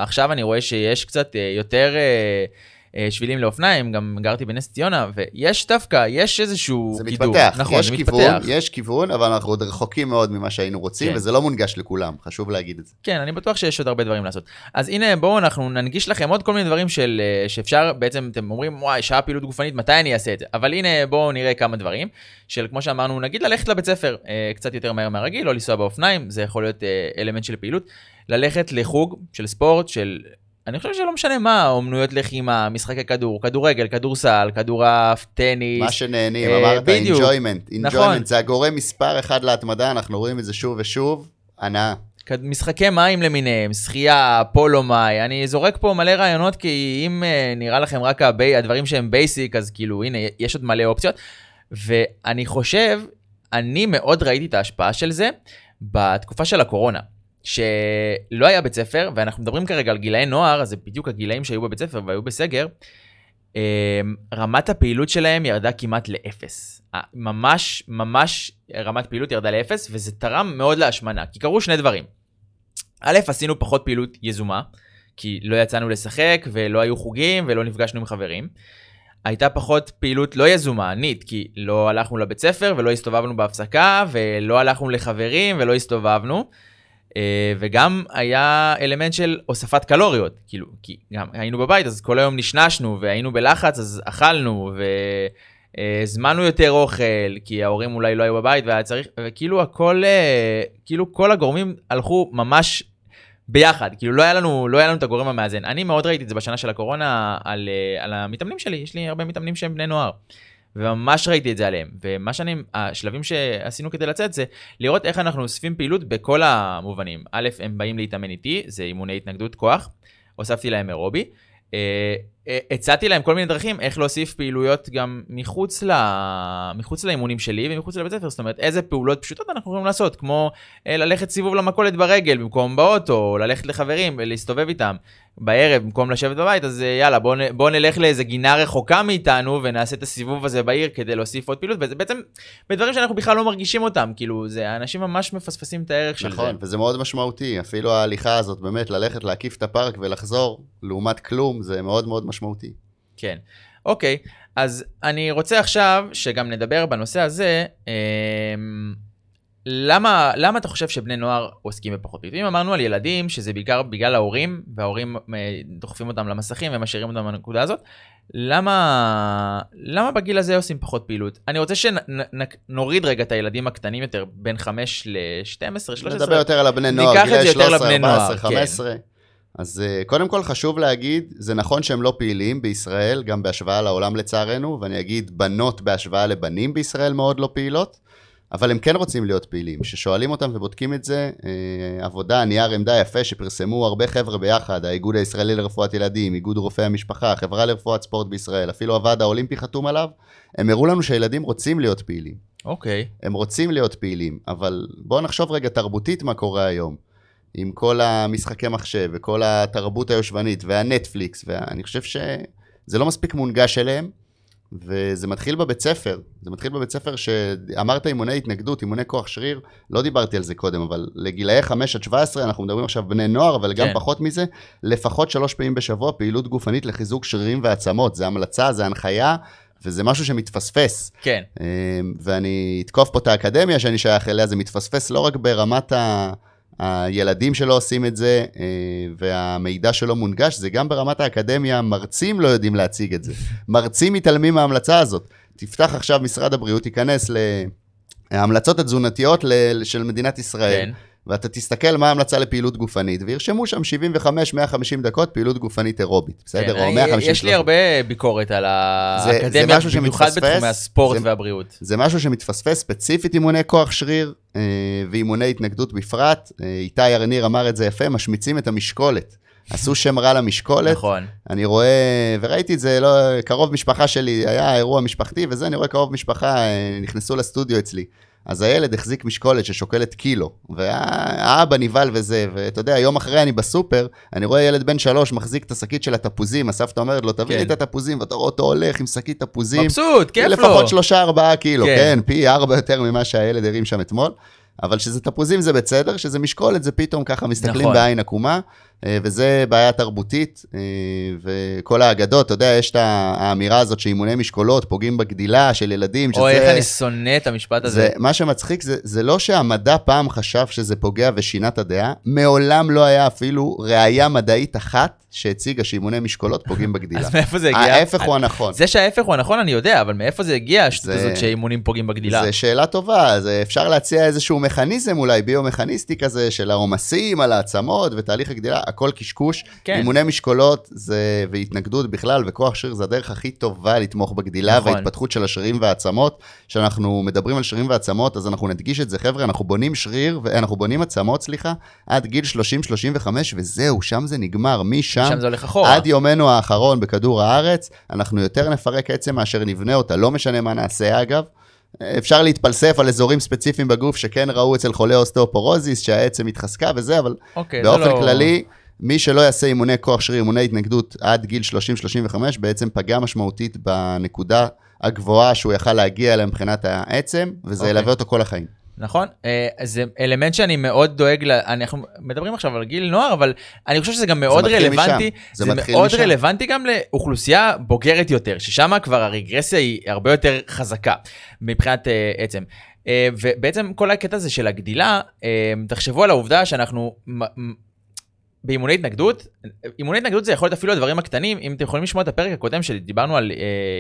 עכשיו אני רואה שיש קצת אה, יותר שבילים לאופניים, גם גרתי בנס ציונה, ויש דווקא, יש איזשהו
זה
קידום.
מתפתח,
נכון,
יש
זה
כיוון,
מתפתח.
יש כיוון, אבל אנחנו עוד רחוקים מאוד ממה שהיינו רוצים,
כן.
וזה לא מונגש לכולם, חשוב להגיד את זה.
כן, אני בטוח שיש עוד הרבה דברים לעשות. אז הנה, בואו אנחנו ננגיש לכם עוד כל מיני דברים של, אה, שאפשר, בעצם אתם אומרים, וואי, שעה פעילות גופנית, מתי אני אעשה את זה? אבל הנה, בואו נראה כמה דברים, של כמו שאמרנו, נגיד ללכת לבית ספר אה, קצת יותר מהר מהרגיל, לא לנסוע באופניים, זה יכול להיות אה, אלמנט של פעילות. ללכת לחוג של ספורט, של... אני חושב שלא משנה מה, אומנויות לחימה, משחקי כדור, כדורגל, כדורסל, כדורעף, טניס.
מה שנהנים,
אה,
אמרת,
בדיוק.
enjoyment,
נכון.
זה הגורם מספר אחד להתמדה, אנחנו רואים את זה שוב ושוב, הנאה.
משחקי מים למיניהם, שחייה, פולו מאי, אני זורק פה מלא רעיונות, כי אם אה, נראה לכם רק הבי, הדברים שהם basic, אז כאילו, הנה, יש עוד מלא אופציות. ואני חושב, אני מאוד ראיתי את ההשפעה של זה בתקופה של הקורונה, שלא היה בית ספר, ואנחנו מדברים כרגע על גילאי נוער, אז זה בדיוק הגילאים שהיו בבית ספר והיו בסגר. אמ, רמת הפעילות שלהם ירדה כמעט לאפס. ממש, ממש רמת פעילות ירדה לאפס, וזה תרם מאוד להשמנה, כי קרו שני דברים. א', עשינו פחות פעילות יזומה, כי לא יצאנו לשחק, ולא היו חוגים, ולא נפגשנו עם חברים. הייתה פחות פעילות לא יזומה, נית, כי לא הלכנו לבית ספר, ולא הסתובבנו בהפסקה, ולא הלכנו לחברים, ולא הסתובבנו. אה, וגם היה אלמנט של הוספת קלוריות, כאילו, כי גם היינו בבית, אז כל היום נשנשנו, והיינו בלחץ, אז אכלנו, והזמנו יותר אוכל, כי ההורים אולי לא היו בבית, והיה צריך, וכאילו הכל, אה, כאילו כל הגורמים הלכו ממש ביחד, כאילו לא היה לנו, לא היה לנו את הגורם המאזן. אני מאוד ראיתי את זה בשנה של הקורונה על, אה, על המתאמנים שלי, יש לי הרבה מתאמנים שהם בני נוער. וממש ראיתי את זה עליהם. ומה שאני, השלבים שעשינו כדי לצאת זה לראות איך אנחנו אוספים פעילות בכל המובנים. א', הם באים להתאמן איתי, זה אימוני התנגדות כוח, הוספתי להם אירובי. אה, הצעתי להם כל מיני דרכים איך להוסיף פעילויות גם מחוץ, ל... מחוץ לאימונים שלי ומחוץ לבית ספר, זאת אומרת איזה פעולות פשוטות אנחנו יכולים לעשות, כמו אה, ללכת סיבוב למכולת ברגל במקום באוטו, או ללכת לחברים ולהסתובב איתם בערב במקום לשבת בבית, אז אה, יאללה בוא, נ... בוא נלך לאיזה גינה רחוקה מאיתנו ונעשה את הסיבוב הזה בעיר כדי להוסיף עוד פעילות, וזה בעצם בדברים שאנחנו בכלל לא מרגישים אותם, כאילו זה אנשים ממש מפספסים את הערך של
נכון,
זה.
וזה מאוד משמעותי, אפילו ההליכה הזאת, באמת, ללכת להקיף את הפארק ולחזור, לעומת כלום, זה מאוד מאוד משמעותי.
כן. אוקיי, אז אני רוצה עכשיו שגם נדבר בנושא הזה, אמ, למה, למה אתה חושב שבני נוער עוסקים בפחות פעילות? אם אמרנו על ילדים, שזה בעיקר בגלל ההורים, וההורים אה, דוחפים אותם למסכים ומשאירים אותם בנקודה הזאת, למה, למה בגיל הזה עושים פחות פעילות? אני רוצה שנוריד רגע את הילדים הקטנים יותר, בין 5 ל-12, 13.
נדבר יותר על הבני נוער,
ניקח את זה
גילאי
יותר
13,
לבני נוער,
14,
כן.
15. אז uh, קודם כל חשוב להגיד, זה נכון שהם לא פעילים בישראל, גם בהשוואה לעולם לצערנו, ואני אגיד בנות בהשוואה לבנים בישראל מאוד לא פעילות, אבל הם כן רוצים להיות פעילים. כששואלים אותם ובודקים את זה, uh, עבודה, נייר עמדה יפה שפרסמו הרבה חבר'ה ביחד, האיגוד הישראלי לרפואת ילדים, איגוד רופאי המשפחה, החברה לרפואת ספורט בישראל, אפילו הוועד האולימפי חתום עליו, הם הראו לנו שהילדים רוצים להיות פעילים.
אוקיי,
הם רוצים להיות פעילים, אבל בואו נחשוב רגע תרבותית מה קורה היום. עם כל המשחקי מחשב וכל התרבות היושבנית והנטפליקס, ואני חושב שזה לא מספיק מונגש אליהם, וזה מתחיל בבית ספר. זה מתחיל בבית ספר שאמרת אימוני התנגדות, אימוני כוח שריר, לא דיברתי על זה קודם, אבל לגילאי 5 עד 17, אנחנו מדברים עכשיו בני נוער, אבל גם
כן.
פחות מזה, לפחות שלוש פעמים בשבוע פעילות גופנית לחיזוק שרירים ועצמות. זה המלצה, זה הנחיה, וזה משהו שמתפספס.
כן,
אמ, ואני אתקוף פה את האקדמיה שאני שייך אליה, זה מתפספס לא רק ברמת ה... הילדים שלא עושים את זה אה, והמידע שלא מונגש, זה גם ברמת האקדמיה, מרצים לא יודעים להציג את זה. מרצים מתעלמים מההמלצה הזאת. תפתח עכשיו משרד הבריאות, תיכנס להמלצות התזונתיות של מדינת ישראל,
כן.
ואתה תסתכל מה ההמלצה לפעילות גופנית, וירשמו שם 75-150 דקות פעילות גופנית אירובית, בסדר?
כן,
או
אני-
150
יש לי הרבה ביקורת על האקדמיה, במיוחד בתחומי הספורט
זה-
והבריאות.
זה משהו שמתפספס ספציפית אימוני כוח שריר אה, ואימוני התנגדות בפרט. אה, איתי ארניר אמר את זה יפה, משמיצים את המשקולת. עשו שם רע למשקולת.
נכון.
אני רואה, וראיתי את זה, לא, קרוב משפחה שלי, היה אירוע משפחתי וזה, אני רואה קרוב משפחה, אה, נכנסו לסטודיו אצלי. אז הילד החזיק משקולת ששוקלת קילו, והאבא נבהל וזה, ואתה יודע, יום אחרי אני בסופר, אני רואה ילד בן שלוש מחזיק את השקית של התפוזים, הסבתא אומרת לו, תביא לי
כן.
את התפוזים, ואתה רואה אותו הולך עם שקית תפוזים.
מבסוט, כיף לו.
לפחות שלושה ארבעה קילו,
כן.
כן, פי ארבע יותר ממה שהילד הרים שם אתמול. אבל שזה תפוזים זה בסדר, שזה משקולת זה פתאום ככה מסתכלים
נכון.
בעין עקומה, וזה בעיה תרבותית, אה, וכל האגדות, אתה יודע, יש את האמירה הזאת שאימוני משקולות פוגעים בגדילה של ילדים, שזה...
אוי, איך אני שונא את המשפט הזה.
זה, מה שמצחיק זה, זה לא שהמדע פעם חשב שזה פוגע ושינה את הדעה, מעולם לא היה אפילו ראייה מדעית אחת שהציגה שאימוני משקולות פוגעים [laughs] בגדילה.
אז מאיפה זה הגיע?
ההפך הוא הנכון.
זה שההפך הוא הנכון, אני יודע, אבל מאיפה זה הגיע, השטות
זה-
הזאת שאימונים פוגעים בגדילה?
זו שאלה טובה, אז אפשר להציע איזשהו מכניזם אולי ביומכניסטי כזה של העומסים על העצמות ותהליך הגדילה, הכל קשקוש.
כן.
אימוני משקולות זה, והתנגדות בכלל וכוח שריר זה הדרך הכי טובה לתמוך בגדילה
נכון.
וההתפתחות של השרירים והעצמות. כשאנחנו מדברים על שרירים ועצמות, אז אנחנו נדגיש את זה, חבר'ה, אנחנו בונים שריר, אנחנו בונים עצמות, סליחה, עד גיל 30-35 וזהו, שם זה נגמר, משם
שם זה הולך אחורה.
עד יומנו האחרון בכדור הארץ, אנחנו יותר נפרק עצם מאשר נבנה אותה, לא משנה מה נעשה אגב. אפשר להתפלסף על אזורים ספציפיים בגוף שכן ראו אצל חולי אוסטאופורוזיס, שהעצם התחזקה וזה, אבל
אוקיי, זה
באופן
לא-
כללי, מי שלא יעשה אימוני כוח שריר, אימוני התנגדות עד גיל 30-35, בעצם פגע משמעותית בנקודה הגבוהה שהוא יכל להגיע אליה מבחינת העצם, וזה
אוקיי.
ילווה אותו כל החיים.
נכון? אה, זה אלמנט שאני מאוד דואג. אנחנו מדברים עכשיו על גיל נוער, אבל אני חושב שזה גם מאוד
מתחיל
רלוונטי,
משם. זה מתחיל
מאוד
משם.
רלוונטי גם לאוכלוסייה בוגרת יותר, ששם כבר הרגרסיה היא הרבה יותר חזקה מבחינת אה, עצם. אה, ובעצם כל הקטע הזה של הגדילה, תחשבו על העובדה שאנחנו... באימוני התנגדות, אימוני התנגדות זה יכול להיות אפילו הדברים הקטנים, אם אתם יכולים לשמוע את הפרק הקודם שדיברנו על אה,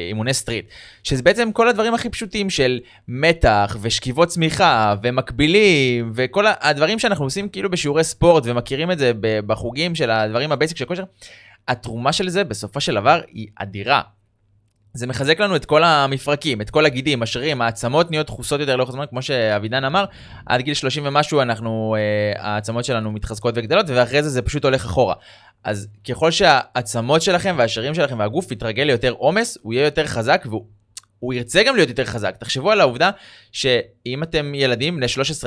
אימוני street, שזה בעצם כל הדברים הכי פשוטים של מתח ושכיבות סמיכה ומקבילים וכל הדברים שאנחנו עושים כאילו בשיעורי ספורט ומכירים את זה בחוגים של הדברים ה basic של כושר, התרומה של זה בסופו של דבר היא אדירה. זה מחזק לנו את כל המפרקים, את כל הגידים, השרירים, העצמות נהיות דחוסות יותר לאורך הזמן, כמו שאבידן אמר, עד גיל 30 ומשהו אנחנו, אה, העצמות שלנו מתחזקות וגדלות, ואחרי זה זה פשוט הולך אחורה. אז ככל שהעצמות שלכם והשרירים שלכם והגוף יתרגל ליותר עומס, הוא יהיה יותר חזק והוא הוא ירצה גם להיות יותר חזק. תחשבו על העובדה שאם אתם ילדים בני 13-14,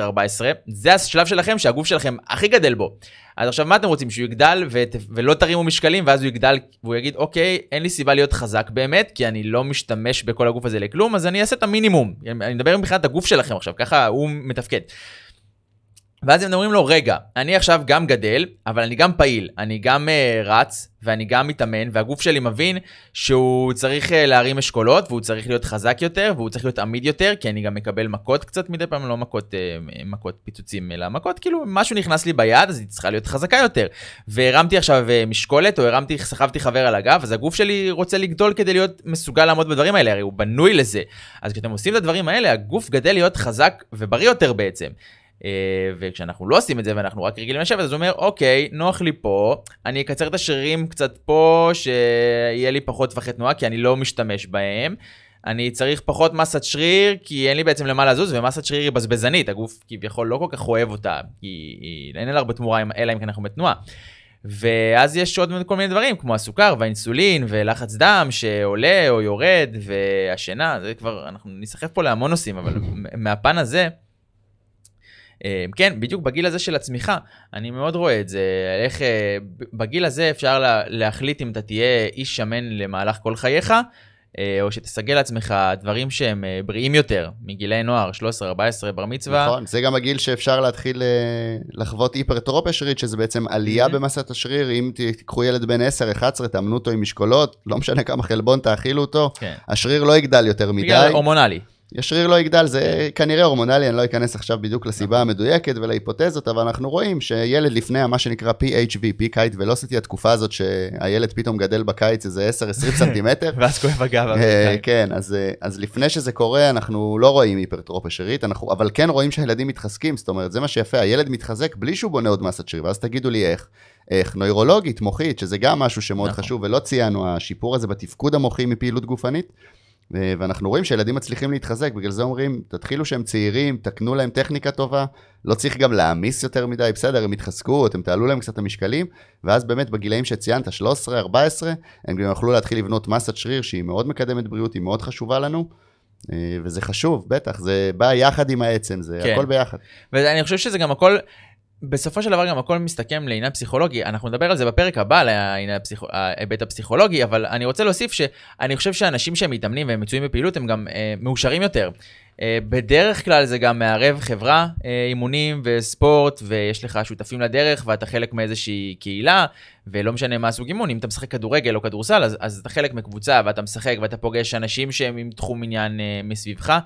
זה השלב שלכם שהגוף שלכם הכי גדל בו. אז עכשיו מה אתם רוצים? שהוא יגדל ות... ולא תרימו משקלים, ואז הוא יגדל והוא יגיד, אוקיי, אין לי סיבה להיות חזק באמת, כי אני לא משתמש בכל הגוף הזה לכלום, אז אני אעשה את המינימום. אני מדבר מבחינת הגוף שלכם עכשיו, ככה הוא מתפקד. ואז הם אומרים לו, רגע, אני עכשיו גם גדל, אבל אני גם פעיל, אני גם uh, רץ, ואני גם מתאמן, והגוף שלי מבין שהוא צריך uh, להרים אשכולות, והוא צריך להיות חזק יותר, והוא צריך להיות עמיד יותר, כי אני גם מקבל מכות קצת מדי פעם, לא מכות, uh, מכות פיצוצים, אלא מכות, כאילו משהו נכנס לי ביד, אז היא צריכה להיות חזקה יותר. והרמתי עכשיו uh, משקולת, או הרמתי, סחבתי חבר על הגב, אז הגוף שלי רוצה לגדול כדי להיות מסוגל לעמוד בדברים האלה, הרי הוא בנוי לזה. אז כשאתם עושים את הדברים האלה, הגוף גדל להיות חזק ובריא יותר בעצם. אה, וכשאנחנו לא עושים את זה ואנחנו רק רגילים לשבת, אז הוא אומר, אוקיי, נוח לי פה, אני אקצר את השרירים קצת פה, שיהיה לי פחות טווחי תנועה, כי אני לא משתמש בהם. אני צריך פחות מסת שריר, כי אין לי בעצם למה לזוז, ומסת שריר היא בזבזנית, הגוף כביכול לא כל כך אוהב אותה, כי היא- אין לה הרבה תמורה, אלא אם כן אנחנו בתנועה. ואז יש עוד כל מיני דברים, כמו הסוכר והאינסולין ולחץ דם שעולה או יורד, והשינה, זה כבר, אנחנו נסחף פה להמון נושאים, אבל [laughs] מהפן הזה, כן, בדיוק בגיל הזה של הצמיחה, אני מאוד רואה את זה, איך אה, בגיל הזה אפשר לה, להחליט אם אתה תהיה איש שמן למהלך כל חייך, אה, או שתסגל לעצמך דברים שהם אה, בריאים יותר, מגילי נוער, 13-14, בר מצווה.
נכון, זה גם הגיל שאפשר להתחיל אה, לחוות היפרטרופיה שרירית, שזה בעצם עלייה. במסת השריר. אם תיקחו ילד בן 10-11, תאמנו אותו עם משקולות, לא משנה כמה חלבון תאכילו אותו,
כן.
השריר לא יגדל יותר מדי.
בגלל הורמונלי.
השריר לא יגדל, זה כנראה הורמונלי, אני לא אכנס עכשיו בדיוק לסיבה המדויקת ולהיפותזות, אבל אנחנו רואים שילד לפני מה שנקרא PHV, Peak Height Velocity, התקופה הזאת שהילד פתאום גדל בקיץ איזה 10-20 [laughs] סנטימטר,
ואז כואב הגב.
אה, כן, אז, אה, אז לפני שזה קורה, אנחנו לא רואים היפרטרופיה שרירית, אנחנו, אבל כן רואים שהילדים מתחזקים, זאת אומרת, זה מה שיפה, הילד מתחזק בלי שהוא בונה עוד מסת שריר, ואז תגידו לי איך. איך, נוירולוגית, מוחית, שזה גם משהו שמאוד
נכון.
חשוב, ולא ציינו, השיפור הזה בתפקוד המוחי מפעילות גופנית, ואנחנו רואים שילדים מצליחים להתחזק, בגלל זה אומרים, תתחילו שהם צעירים, תקנו להם טכניקה טובה, לא צריך גם להעמיס יותר מדי, בסדר, הם יתחזקו, אתם תעלו להם קצת את המשקלים, ואז באמת בגילאים שציינת, 13, 14, הם גם יוכלו להתחיל לבנות מסת שריר שהיא מאוד מקדמת בריאות, היא מאוד חשובה לנו. אה, וזה חשוב, בטח, זה בא יחד עם העצם, זה
כן.
הכל ביחד.
ואני חושב שזה גם הכל, בסופו של דבר גם הכל מסתכם לעניין פסיכולוגי, אנחנו נדבר על זה בפרק הבא, הפסיכ... ההיבט הפסיכולוגי, אבל אני רוצה להוסיף שאני חושב שאנשים שהם מתאמנים והם מצויים בפעילות הם גם אה, מאושרים יותר. אה, בדרך כלל זה גם מערב חברה, אה, אימונים וספורט, ויש לך שותפים לדרך ואתה חלק מאיזושהי קהילה, ולא משנה מה הסוג אימון, אם אתה משחק כדורגל או כדורסל, אז, אז אתה חלק מקבוצה ואתה משחק ואתה פוגש אנשים שהם עם תחום עניין אה, מסביבך.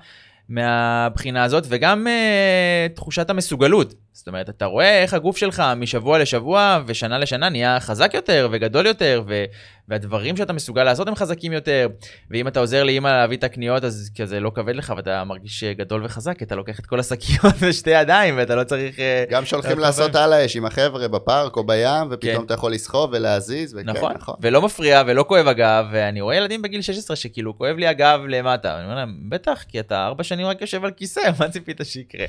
מהבחינה הזאת, וגם uh, תחושת המסוגלות. זאת אומרת, אתה רואה איך הגוף שלך משבוע לשבוע ושנה לשנה נהיה חזק יותר וגדול יותר, ו- והדברים שאתה מסוגל לעשות הם חזקים יותר. ואם אתה עוזר לאמא להביא את הקניות, אז כזה לא כבד לך ואתה מרגיש גדול וחזק, כי אתה לוקח את כל השקיות [laughs] בשתי ידיים ואתה לא צריך... Uh,
גם שהולכים
לא
לעשות. על האש עם החבר'ה בפארק או בים, ופתאום
כן.
אתה יכול לסחוב ולהזיז, וכן,
נכון,
נכון.
ולא מפריע ולא כואב הגב, ואני רואה ילדים בגיל 16 שכאילו כואב לי הגב למטה, ואני אומר להם, בטח, כי אתה ארבע שנים רק יושב על כיסא, [laughs] מה ציפית שיקרה?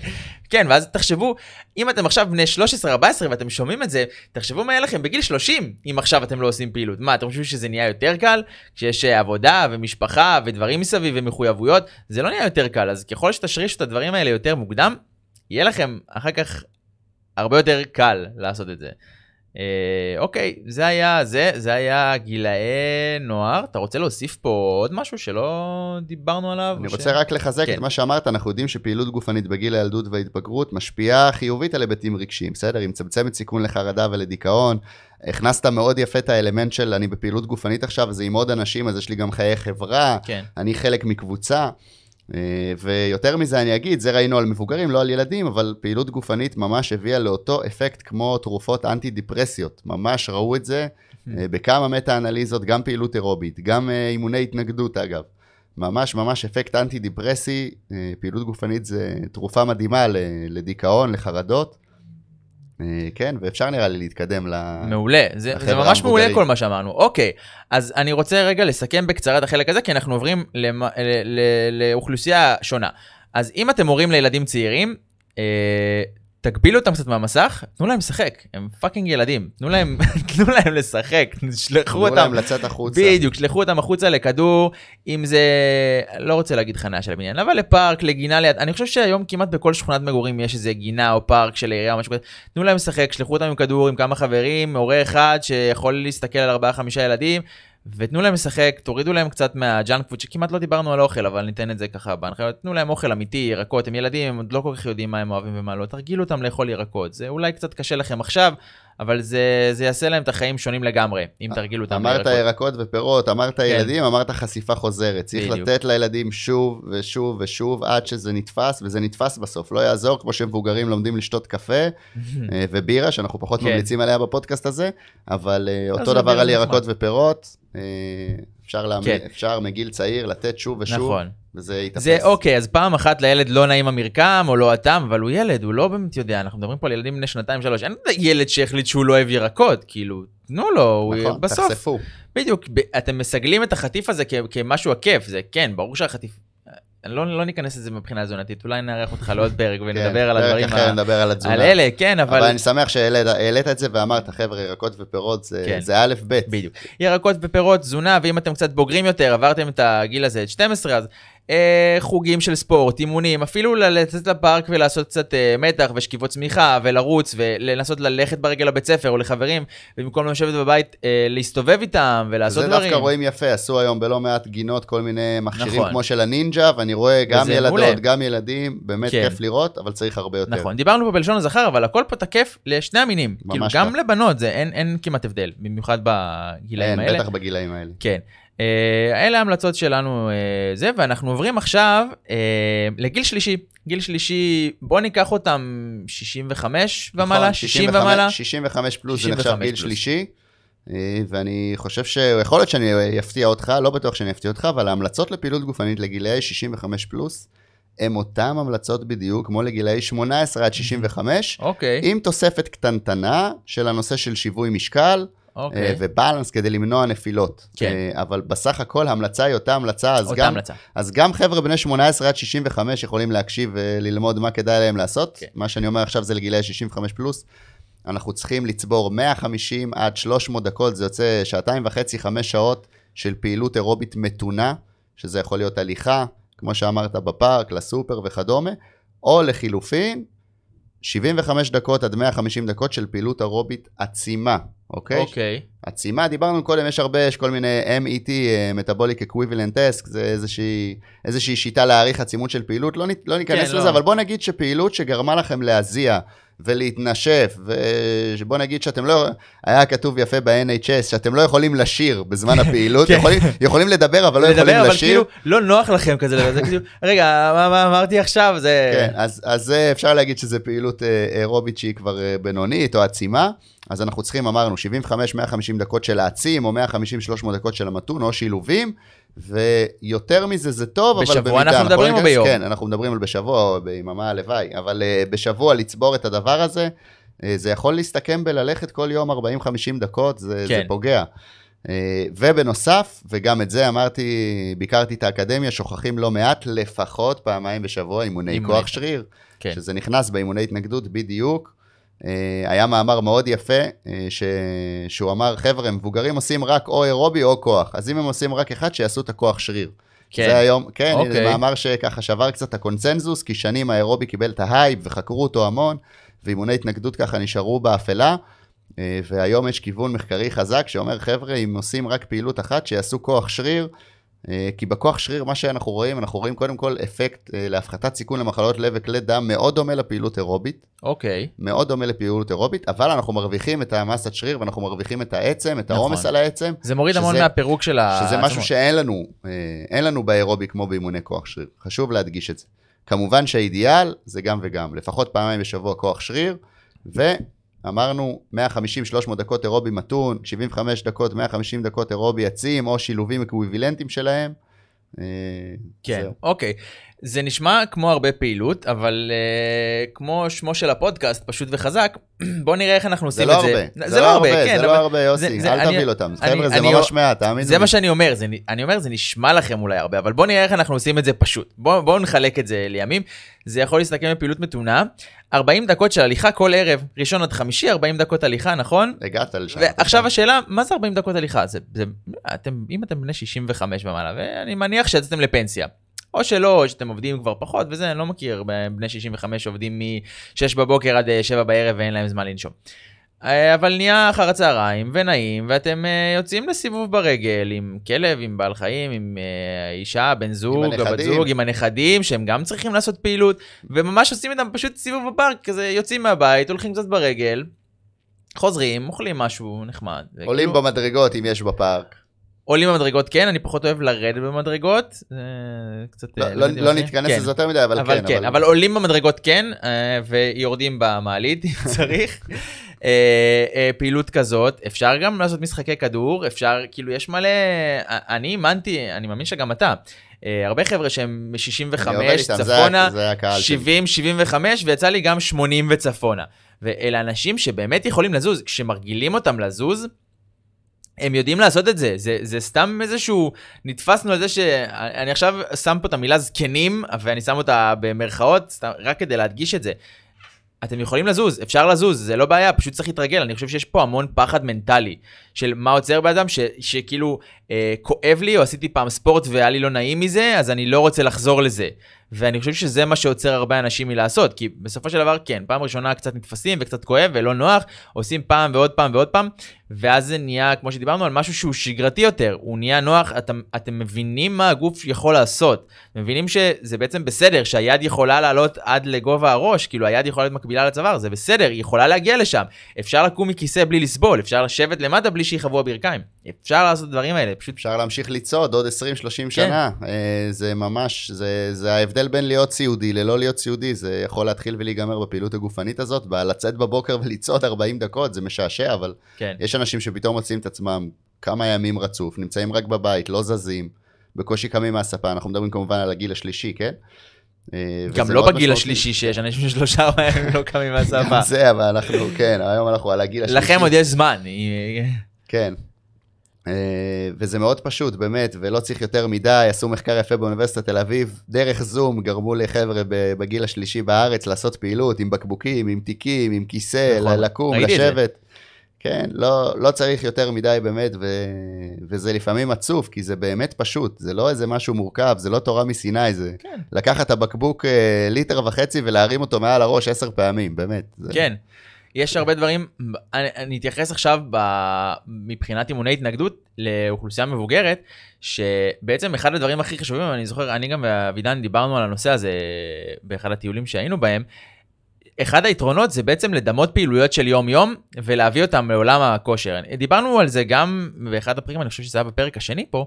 כן, ואז תחשבו, אם אתם עכשיו בני 13-14 ואתם שומעים את זה, תחשבו מה יהיה לכם בגיל 30, אם עכשיו אתם לא עושים פעילות. מה, אתם חושבים שזה נהיה יותר קל? כשיש אה, עבודה ומשפחה ודברים מסביב ומחויבויות, זה לא נהיה יותר קל, אז ככל שתשרישו את הדברים האלה יותר מוקדם, יהיה לכם אחר כך הרבה יותר קל לעשות את זה. אה, אוקיי, זה היה זה, זה היה גילאי נוער. אתה רוצה להוסיף פה עוד משהו שלא דיברנו עליו?
אני רוצה רק לחזק
כן.
את מה שאמרת, אנחנו יודעים שפעילות גופנית בגיל הילדות וההתבגרות משפיעה חיובית על היבטים רגשיים, בסדר? היא מצמצמת סיכון לחרדה ולדיכאון. הכנסת מאוד יפה את האלמנט של אני בפעילות גופנית עכשיו, זה עם עוד אנשים, אז יש לי גם חיי חברה,
כן,
אני חלק מקבוצה. אה, ויותר מזה אני אגיד, זה ראינו על מבוגרים, לא על ילדים, אבל פעילות גופנית ממש הביאה לאותו אפקט כמו תרופות אנטי דיפרסיות. ממש ראו את זה אה, בכמה מטה-אנליזות, גם פעילות אירובית, גם אה, אימוני התנגדות אגב. ממש ממש אפקט אנטי דיפרסי, אה, פעילות גופנית זה תרופה מדהימה לדיכאון, לחרדות. אה, כן, ואפשר נראה לי להתקדם ל...
מעולה, זה, זה ממש מעולה
המבוגרים.
כל מה שאמרנו. אוקיי, אז אני רוצה רגע לסכם בקצרה את החלק הזה, כי אנחנו עוברים למ, ל, ל, לאוכלוסייה שונה. אז אם אתם הורים לילדים צעירים, אה, תגבילו אותם קצת מהמסך, תנו להם לשחק, הם פאקינג ילדים, תנו להם, [laughs] תנו להם לשחק, שלחו
תנו
אותם.
להם לצאת החוצה.
בדיוק, שלחו אותם החוצה לכדור, אם זה, לא רוצה להגיד חניה של הבניין, אבל לפארק, לגינה ליד, אני חושב שהיום כמעט בכל שכונת מגורים יש איזה גינה או פארק של העירייה או משהו כזה, תנו להם לשחק, שלחו אותם עם כדור, עם כמה חברים, הורה אחד שיכול להסתכל על ארבעה חמישה ילדים, ותנו להם לשחק, תורידו להם קצת מה junk food, שכמעט לא דיברנו על אוכל, אבל ניתן את זה ככה בהנחיות, תנו להם אוכל אמיתי, ירקות, הם ילדים, הם עוד לא כל כך יודעים מה הם אוהבים ומה לא, תרגילו אותם לאכול ירקות, זה אולי קצת קשה לכם עכשיו, אבל זה, זה יעשה להם את החיים שונים לגמרי, אם תרגילו אותם
אמרת ירקות ופירות, אמרת ילדים, אמרת חשיפה חוזרת. צריך
כן. בדיוק.
לתת לילדים שוב ושוב ושוב עד שזה נתפס, וזה נתפס בסוף. לא יעזור, כמו שמבוגרים לומדים לשתות קפה [laughs] אה, ובירה, שאנחנו פחות
כן.
ממליצים עליה בפודקאסט הזה, אבל אה, אותו דבר על. ירקות ופירות. אפשר להאמין-
כן.
אפשר מגיל צעיר לתת שוב ושוב,
נכון.
וזה יתאפס.
זה אוקיי, אז פעם אחת לילד לא נעים המרקם או לא הטעם, אבל הוא ילד, הוא לא באמת יודע, אנחנו מדברים פה על ילדים בני שנתיים שלוש, אין ילד שהחליט שהוא לא אוהב ירקות, כאילו, תנו לו, הוא
נכון,
בסוף,
תחשפו.
בדיוק, אתם מסגלים את החטיף הזה כ- כמשהו עקף, זה כן, ברור שהחטיף, לא, לא ניכנס לזה מבחינה תזונתית, אולי נארח אותך לעוד פרק ונדבר על
כן,
הדברים,
פרק אחר
ה-
נדבר על התזונה.
על אלה, כן,
אבל
אבל,
אני שמח שהעלית העלית את זה ואמרת, חבר'ה, ירקות ופירות זה
כן.
זה א' ב'.
בדיוק. ירקות ופירות, תזונה, ואם אתם קצת בוגרים יותר, עברתם את הגיל הזה, את 12, אז אה, חוגים של ספורט, אימונים, אפילו לצאת לפארק ולעשות קצת אה, מתח ושכיבות צמיחה, ולרוץ, ולנסות ללכת ברגל לבית ספר או לחברים, ובמקום לשבת בבית, אה, להסתובב איתם ולעשות
זה
דברים.
דווקא רואים יפה, עשו היום בלא מעט גינות כל מיני מכשירים
נכון.
כמו של הנינג'ה, ואני רואה גם ילדות,
מעולה.
גם ילדים, באמת
כן.
כיף לראות, אבל צריך הרבה יותר.
נכון, דיברנו פה בלשון הזכר, אבל הכל פה תקף לשני המינים. כאילו. גם לבנות, זה אין, אין כמעט הבדל, במיוחד בגילאים
אין,
האלה.
בטח בגילאים האלה.
כן. אה, אלה ההמלצות שלנו אה, זה, ואנחנו עוברים עכשיו אה, לגיל שלישי. גיל שלישי, בוא ניקח אותם 65 ומעלה,
נכון,
60 ומעלה.
65 פלוס זה
65
נחשב גיל
פלוס.
שלישי, ואני חושב שיכול להיות שאני אפתיע אותך, לא בטוח שאני אפתיע אותך, אבל ההמלצות לפעילות גופנית לגילאי 65 פלוס, הן אותן המלצות בדיוק כמו לגילאי 18 עד 65,
אוקיי,
עם תוספת קטנטנה של הנושא של שיווי משקל,
אוקיי.
אה, ובלנס כדי למנוע נפילות.
כן.
אה, אבל בסך הכל ההמלצה היא אותה המלצה, אז
אותה
גם,
המלצה.
אז גם חבר'ה בני 18 עד 65 יכולים להקשיב וללמוד מה כדאי להם לעשות.
כן.
מה שאני אומר עכשיו זה לגילאי 65 פלוס. אנחנו צריכים לצבור 150 עד 300 דקות, זה יוצא שעתיים וחצי, חמש שעות של פעילות אירובית מתונה, שזה יכול להיות הליכה, כמו שאמרת, בפארק, לסופר וכדומה, או לחילופין, 75 דקות עד 150 דקות של פעילות אירובית עצימה, אוקיי?
אוקיי.
עצימה, דיברנו קודם, יש הרבה, יש כל מיני MET, אה, Metabolic Equivalent Test, זה איזושהי, איזושהי שיטה להעריך עצימות של פעילות, לא, לא ניכנס
כן,
לזה,
לא.
אבל בוא נגיד שפעילות שגרמה לכם להזיע ולהתנשף, ובוא נגיד שאתם לא, היה כתוב יפה ב-NHS, שאתם לא יכולים לשיר בזמן הפעילות,
כן.
יכולים, יכולים לדבר, אבל לא יכולים
לדבר, אבל
לשיר.
כאילו, לא נוח לכם כזה, זה כאילו, רגע, מה מה אמרתי עכשיו? זה...
כן, אז, אז זה אפשר להגיד שזה פעילות אה, אירובית שהיא כבר אה, בינונית או עצימה, אז אנחנו צריכים, אמרנו, 75-150 דקות של העצים, או 150-300 דקות של המתון, או שילובים, ויותר מזה זה טוב, אבל
בשבוע
במידה.
אנחנו
לא
מדברים או ביום?
כן, אנחנו מדברים על בשבוע או ביממה הלוואי, אבל אה, בשבוע לצבור את הדבר הזה, אה, זה יכול להסתכם בללכת כל יום 40-50 דקות, זה,
כן.
זה פוגע. אה, ובנוסף, וגם את זה אמרתי, ביקרתי את האקדמיה, שוכחים לא מעט, לפחות פעמיים בשבוע אימוני
אימוני.
כוח שריר.
כן.
שזה נכנס באימוני התנגדות בדיוק. אה, היה מאמר מאוד יפה, אה, ש... שהוא אמר, חבר'ה, מבוגרים עושים רק או אירובי או כוח, אז אם הם עושים רק אחד, שיעשו את הכוח שריר.
כן.
זה היום, כן,
אוקיי.
זה מאמר שככה שבר קצת את הקונצנזוס, כי שנים האירובי קיבל את ההייפ וחקרו אותו המון, ואימוני התנגדות ככה נשארו באפלה, אה, והיום יש כיוון מחקרי חזק שאומר, חבר'ה, אם עושים רק פעילות אחת, שיעשו כוח שריר, כי בכוח שריר, מה שאנחנו רואים, אנחנו רואים קודם כל אפקט אה, להפחתת סיכון למחלות לב וכלי דם מאוד דומה לפעילות אירובית,
אוקיי.
מאוד דומה לפעילות אירובית, אבל אנחנו מרוויחים את המסת שריר ואנחנו מרוויחים את העצם, את
נכון.
העומס על העצם,
זה מוריד המון
שזה-
מהפירוק של ה...
שזה משהו שאין לנו, אה, אין לנו באירובי כמו באימוני כוח שריר. חשוב להדגיש את זה. כמובן שהאידיאל זה גם וגם, לפחות פעמיים בשבוע כוח שריר, ואמרנו 150-300 דקות אירובי מתון, 75 דקות, 150 דקות אירובי עצים, או שילובים אקוויבילנטיים שלהם. אה,
כן,
זהו.
אוקיי. זה נשמע כמו הרבה פעילות, אבל uh, כמו שמו של הפודקאסט, פשוט וחזק, [clears throat] בוא נראה איך אנחנו
זה
עושים
לא
את
הרבה,
זה. זה לא הרבה, כן.
זה לא הרבה, יוסי,
זה-
אל תביל אותם. חבר'ה, זה
אני-
ממש מעט, תאמינו
זה
לי.
מה שאני אומר, זה, אני אומר, זה נשמע לכם אולי הרבה, אבל בואו נראה איך אנחנו עושים את זה פשוט. בואו בוא נחלק את זה לימים. זה יכול להסתכם בפעילות מתונה. 40 דקות של הליכה כל ערב, ראשון עד חמישי, 40 דקות הליכה, נכון?
הגעת לשם.
ועכשיו השאלה, מה זה 40 דקות הליכה? זה, זה, אתם, אם אתם בני 65 ומעלה, ואני מניח שיצאתם לפנסיה. או שלא, או שאתם עובדים כבר פחות, וזה, אני לא מכיר בני 65 שעובדים מ-6 בבוקר עד אה, 7 בערב ואין להם זמן לנשום. אה, אבל נהיה אחר הצהריים ונעים, ואתם אה, יוצאים לסיבוב ברגל עם כלב, עם בעל חיים, עם אה, אישה, בן זוג, או בת
הנכדים.
זוג, עם הנכדים, שהם גם צריכים לעשות פעילות, וממש עושים איתם פשוט סיבוב בפארק, כזה יוצאים מהבית, הולכים קצת ברגל, חוזרים, אוכלים משהו נחמד.
עולים
כאילו-
במדרגות אם יש בפארק.
עולים במדרגות כן, אני פחות אוהב לרדת במדרגות. זה קצת...
לא-
אה,
לא- לא. נתכנס
כן.
לזה יותר מדי, אבל
אבל
כן.
כן, אבל עולים במדרגות כן, אה, ויורדים במעלית [laughs] אם צריך. אה, אה, פעילות כזאת, אפשר גם לעשות משחקי כדור, אפשר, כאילו יש מלא, אה, אני אימנתי, אני מאמין שגם אתה, אה, הרבה חבר'ה שהם מ-65
אני עובד איתם, זה
צפונה,
ה- זה הקהל שלי.
70, 75, ויצא לי גם 80 וצפונה. ואלה אנשים שבאמת יכולים לזוז, כשמרגילים אותם לזוז, הם יודעים לעשות את זה, זה, זה סתם איזשהו, נתפסנו על זה שאני עכשיו שם פה את המילה זקנים, ואני שם אותה במרכאות, סתם, רק כדי להדגיש את זה. אתם יכולים לזוז, אפשר לזוז, זה לא בעיה, פשוט צריך להתרגל. אני חושב שיש פה המון פחד מנטלי של מה עוצר באדם, ש, שכאילו אה, כואב לי, או עשיתי פעם ספורט והיה לי לא נעים מזה, אז אני לא רוצה לחזור לזה. ואני חושב שזה מה שעוצר הרבה אנשים מלעשות, כי בסופו של דבר, כן, פעם ראשונה קצת נתפסים וקצת כואב ולא נוח, עושים פעם ועוד פעם ועוד פעם, ואז זה נהיה, כמו שדיברנו, על משהו שהוא שגרתי יותר, הוא נהיה נוח, אתם, אתם מבינים מה הגוף יכול לעשות, מבינים שזה בעצם בסדר, שהיד יכולה לעלות עד לגובה הראש, כאילו היד יכולה להיות מקבילה לצוואר, זה בסדר, היא יכולה להגיע לשם, אפשר לקום מכיסא בלי לסבול, אפשר לשבת למטה בלי שיכאבו הברכיים, אפשר לעשות דברים האלה, פשוט
אפשר להמשיך לצעוד עוד 20-30 שנה. אה, זה ממש, זה, זה ההבדל בין להיות סיעודי ללא להיות סיעודי. זה יכול להתחיל ולהיגמר בפעילות הגופנית הזאת. לצאת בבוקר ולצעוד 40 דקות, זה משעשע, אבל
כן.
יש אנשים שפתאום מוצאים את עצמם כמה ימים רצוף, נמצאים רק בבית, לא זזים, בקושי קמים מהספה. אנחנו מדברים כמובן על הגיל השלישי, כן? אה,
גם לא בגיל. השלישי שיש אנשים ששלושה ארבעה [laughs] ימים לא קמים מהספה.
זה, אבל אנחנו, כן, היום אנחנו על הגיל השלישי.
לכם עוד יש זמן.
כן. אה, וזה מאוד פשוט, באמת, ולא צריך יותר מדי, עשו מחקר יפה באוניברסיטת תל אביב, דרך זום גרמו לחבר'ה בגיל השלישי בארץ לעשות פעילות עם בקבוקים, עם תיקים, עם כיסא, נכון, לקום, לשבת. כן, לא, לא צריך יותר מדי באמת, ו, וזה לפעמים עצוב, כי זה באמת פשוט, זה לא איזה משהו מורכב, זה לא תורה מסיני, זה כן. לקחת את הבקבוק אה, ליטר וחצי ולהרים אותו מעל הראש עשר פעמים, באמת. זה...
כן. יש הרבה דברים, אני, אני אתייחס עכשיו ב, מבחינת אימוני התנגדות לאוכלוסייה מבוגרת, שבעצם אחד הדברים הכי חשובים, אני זוכר, אני גם ואבידן דיברנו על הנושא הזה באחד הטיולים שהיינו בהם, אחד היתרונות זה בעצם לדמות פעילויות של יום-יום ולהביא אותם לעולם הכושר. דיברנו על זה גם באחד הפרקים, אני חושב שזה היה בפרק השני פה,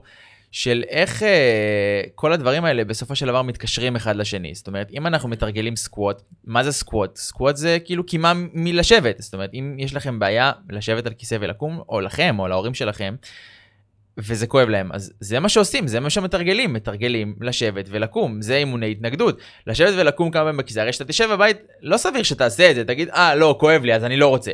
של איך אה, כל הדברים האלה בסופו של דבר מתקשרים אחד לשני. זאת אומרת, אם אנחנו מתרגלים סקווט, מה זה סקווט? סקווט זה כאילו קימה מלשבת. זאת אומרת, אם יש לכם בעיה לשבת על כיסא ולקום, או לכם, או להורים שלכם, וזה כואב להם, אז זה מה שעושים, זה מה שמתרגלים, מתרגלים לשבת ולקום, זה אימוני התנגדות. לשבת ולקום כמה פעמים בכיסא, הרי כשאתה תשב בבית, לא סביר שתעשה את זה, תגיד, אה, לא, כואב לי, אז אני לא רוצה.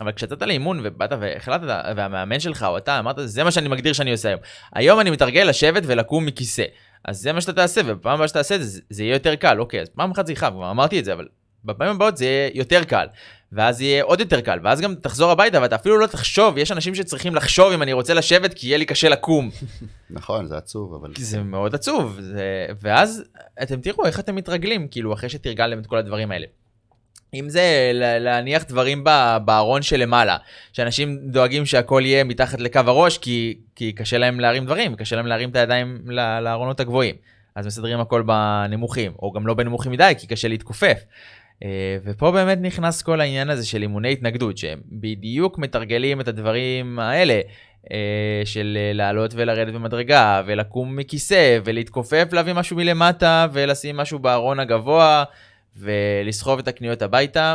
אבל כשיצאת לאימון ובאת והחלטת, והמאמן שלך או אתה אמרת, זה מה שאני מגדיר שאני עושה היום. היום אני מתרגל לשבת ולקום מכיסא. אז זה מה שאתה תעשה, ובפעם הבאה שאתה תעשה את זה, זה יהיה יותר קל. אוקיי, אז פעם אחת זה יכאב, כבר אמרתי את זה, אבל בפעמים הבאות זה יהיה יותר קל. ואז יהיה עוד יותר קל, ואז גם תחזור הביתה ואתה אפילו לא תחשוב, יש אנשים שצריכים לחשוב אם אני רוצה לשבת כי יהיה לי קשה לקום. [laughs]
נכון, זה עצוב, אבל...
זה מאוד עצוב, זה... ואז אתם תראו איך אתם מתרגלים, כאילו, אחרי שתרגלתם את כל הדברים האלה. אם זה להניח דברים בארון שלמעלה, שאנשים דואגים שהכל יהיה מתחת לקו הראש, כי, כי קשה להם להרים דברים, קשה להם להרים את הידיים לארונות הגבוהים. אז מסדרים הכל בנמוכים, או גם לא בנמוכים מדי, כי קשה להתכופף. אה, ופה באמת נכנס כל העניין הזה של אימוני התנגדות, שהם בדיוק מתרגלים את הדברים האלה, אה, של לעלות ולרדת במדרגה, ולקום מכיסא, ולהתכופף, להביא משהו מלמטה, ולשים משהו בארון הגבוה. ולסחוב את הקניות הביתה.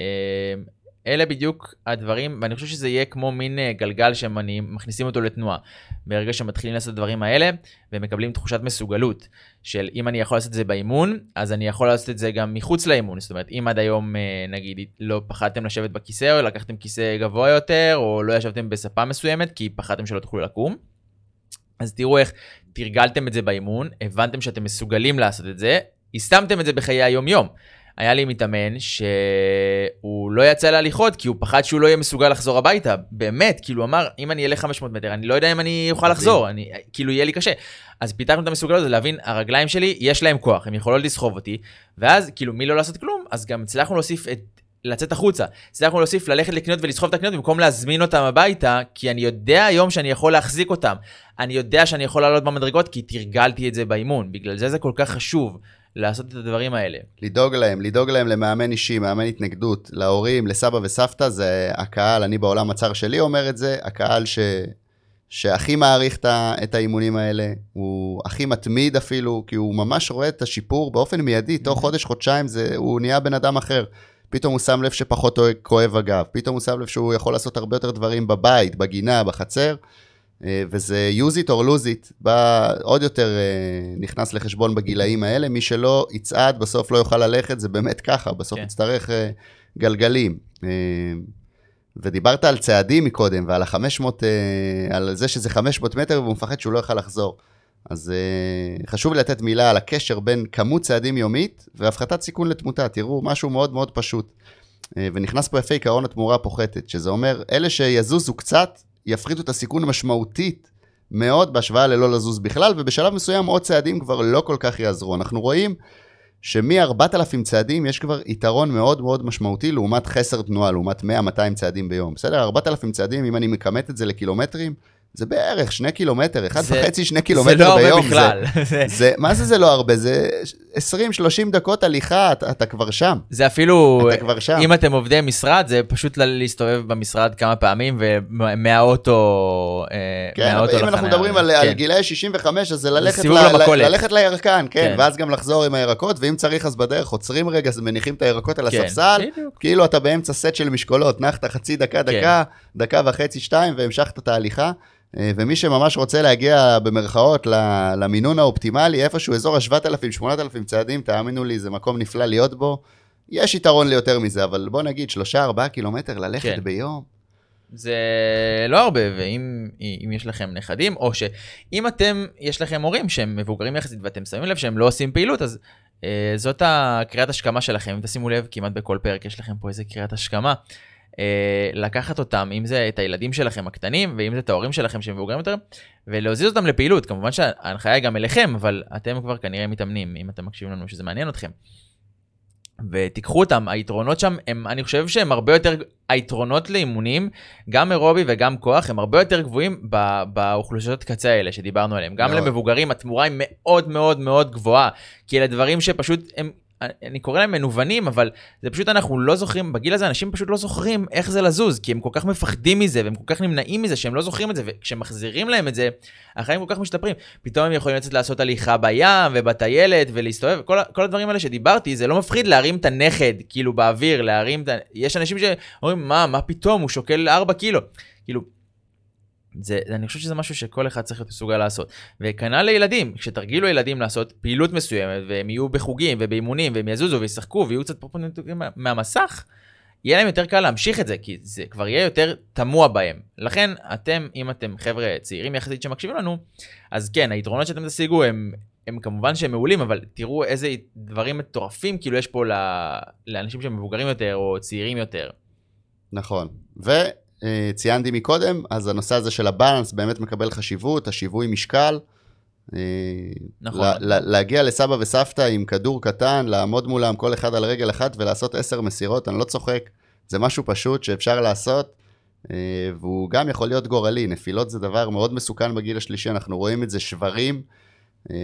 אה, אלה בדיוק הדברים, ואני חושב שזה יהיה כמו מין אה, גלגל שמכניסים אותו לתנועה. ברגע שמתחילים לעשות את הדברים האלה, ומקבלים תחושת מסוגלות, של אם אני יכול לעשות את זה באימון, אז אני יכול לעשות את זה גם מחוץ לאימון. זאת אומרת, אם עד היום, אה, נגיד, לא פחדתם לשבת בכיסא, או לקחתם כיסא גבוה יותר, או לא ישבתם בספה מסוימת, כי פחדתם שלא תוכלו לקום, אז תראו איך תרגלתם את זה באימון, הבנתם שאתם מסוגלים לעשות את זה, יישמתם את זה בחיי היום-יום. היה לי מתאמן שהוא לא יצא להליכות כי הוא פחד שהוא לא יהיה מסוגל לחזור הביתה. באמת, כאילו אמר, אם אני אלך 500 מטר, אני לא יודע אם אני אוכל לחזור, אני, כאילו יהיה לי קשה. אז פיתחנו את המסוגלות הזאת להבין, הרגליים שלי, יש להם כוח, הן יכולות לסחוב אותי, ואז כאילו מי לא לעשות כלום, אז גם הצלחנו להוסיף את לצאת החוצה. הצלחנו להוסיף ללכת לקניות ולסחוב את הקניות במקום להזמין אותם הביתה, כי אני יודע היום שאני יכול להחזיק אותם. אני יודע שאני יכול לעלות במדרגות כי תרגלתי את זה באימון. בגלל זה זה כל כך חשוב לעשות את הדברים האלה.
לדאוג להם, לדאוג להם למאמן אישי, מאמן התנגדות, להורים, לסבא וסבתא, זה הקהל, אני בעולם הצר שלי אומר את זה, הקהל ש... שהכי מעריך את האימונים האלה, הוא הכי מתמיד אפילו, כי הוא ממש רואה את השיפור באופן מיידי, תוך mm-hmm. חודש, חודשיים, זה, הוא נהיה בן אדם אחר. פתאום הוא שם לב שפחות כואב הגב, פתאום הוא שם לב שהוא יכול לעשות הרבה יותר דברים בבית, בגינה, בחצר, וזה use it or lose it, בא עוד יותר אה, נכנס לחשבון בגילאים האלה, מי שלא יצעד בסוף לא יוכל ללכת, זה באמת ככה, בסוף כן. יצטרך אה, גלגלים. ודיברת על צעדים מקודם, ועל ה-500, על זה שזה 500 מטר והוא מפחד שהוא לא יוכל לחזור. אז חשוב לי לתת מילה על הקשר בין כמות צעדים יומית והפחתת סיכון לתמותה. תראו, משהו מאוד מאוד פשוט. ונכנס פה יפה עיקרון התמורה הפוחתת, שזה אומר, אלה שיזוזו קצת, יפחיתו את הסיכון משמעותית מאוד בהשוואה ללא לזוז בכלל, ובשלב מסוים עוד צעדים כבר לא כל כך יעזרו. אנחנו רואים שמ-4,000 צעדים יש כבר יתרון מאוד מאוד משמעותי לעומת חסר תנועה, לעומת 100-200 צעדים ביום. בסדר? 4,000 צעדים, אם אני מכמת את זה לקילומטרים, זה בערך שני קילומטר, אחד וחצי, שני קילומטר ביום.
זה לא הרבה בכלל.
זה, זה, מה זה זה לא הרבה? זה 20-30 דקות הליכה, אתה, אתה כבר שם.
זה אפילו, אתה כבר שם. אם אתם עובדי משרד, זה פשוט להסתובב במשרד כמה פעמים ומהאוטו
אה, כן, מהאוטו לחניה. אם אנחנו מדברים על, כן. על גילאי 65, אז זה ללכת, ל, ל, ללכת לירקן, כן, כן, ואז גם לחזור עם הירקות, ואם צריך אז בדרך עוצרים רגע, מניחים את הירקות על כן, הספסל, בדיוק. כאילו אתה באמצע סט של משקולות, נחת חצי דקה, דקה, כן. דקה וחצי, שתיים, והמשכת את ההליכה. אה, ומי שממש רוצה להגיע במרכאות למינון האופטימלי, איפשהו אזור ה-7,000-8,000 צעדים, תאמינו לי, זה מקום נפלא להיות בו. יש יתרון ליותר מזה, אבל בוא נגיד, 3-4 קילומטר ללכת כן. ביום.
זה לא הרבה, ואם יש לכם נכדים, או שאם אתם, יש לכם הורים שהם מבוגרים יחסית ואתם שמים לב שהם לא עושים פעילות, אז אה, זאת הקריאת השכמה שלכם. אם תשימו לב, כמעט בכל פרק יש לכם פה איזה קריאת השכמה. אה, לקחת אותם, אם זה את הילדים שלכם הקטנים, ואם זה את ההורים שלכם שהם מבוגרים יותר, ולהזיז אותם לפעילות. כמובן שההנחיה היא גם אליכם, אבל אתם כבר כנראה מתאמנים, אם אתם מקשיבים לנו שזה מעניין אתכם. ותיקחו אותם, היתרונות שם הם, אני חושב שהם הרבה יותר, היתרונות לאימונים, גם אירובי וגם כוח, הם הרבה יותר גבוהים באוכלוסיות קצה האלה שדיברנו עליהם. גם מאוד. למבוגרים התמורה היא מאוד מאוד מאוד גבוהה, כי אלה דברים שפשוט הם אני קורא להם מנוונים, אבל זה פשוט אנחנו לא זוכרים, בגיל הזה אנשים פשוט לא זוכרים איך זה לזוז, כי הם כל כך מפחדים מזה, והם כל כך נמנעים מזה, שהם לא זוכרים את זה, וכשמחזירים להם את זה, החיים כל כך משתפרים. פתאום הם יכולים לצאת לעשות הליכה בים, ובטיילת, ולהסתובב, כל, כל הדברים האלה שדיברתי, זה לא מפחיד להרים את הנכד, כאילו באוויר, להרים את ה... יש אנשים שאומרים, מה, מה פתאום, הוא שוקל 4 קילו. כאילו, זה, אני חושב שזה משהו שכל אחד צריך להיות מסוגל לעשות. וכנ"ל לילדים, כשתרגילו ילדים לעשות פעילות מסוימת, והם יהיו בחוגים ובאימונים, והם יזוזו וישחקו ויהיו קצת פרופונטים מהמסך, יהיה להם יותר קל להמשיך את זה, כי זה כבר יהיה יותר תמוה בהם. לכן, אתם, אם אתם חבר'ה צעירים יחסית שמקשיבים לנו, אז כן, היתרונות שאתם תשיגו הם, הם כמובן שהם מעולים, אבל תראו איזה דברים מטורפים כאילו יש פה לאנשים שהם מבוגרים יותר או צעירים יותר.
נכון. אה, ציינתי מקודם, אז הנושא הזה של הבאלנס באמת מקבל חשיבות, השיווי משקל. אה, נכון. לה, להגיע לסבא וסבתא עם כדור קטן, לעמוד מולם כל אחד על רגל אחת ולעשות עשר מסירות, אני לא צוחק, זה משהו פשוט שאפשר לעשות, אה, והוא גם יכול להיות גורלי. נפילות זה דבר מאוד מסוכן בגיל השלישי, אנחנו רואים את זה שברים.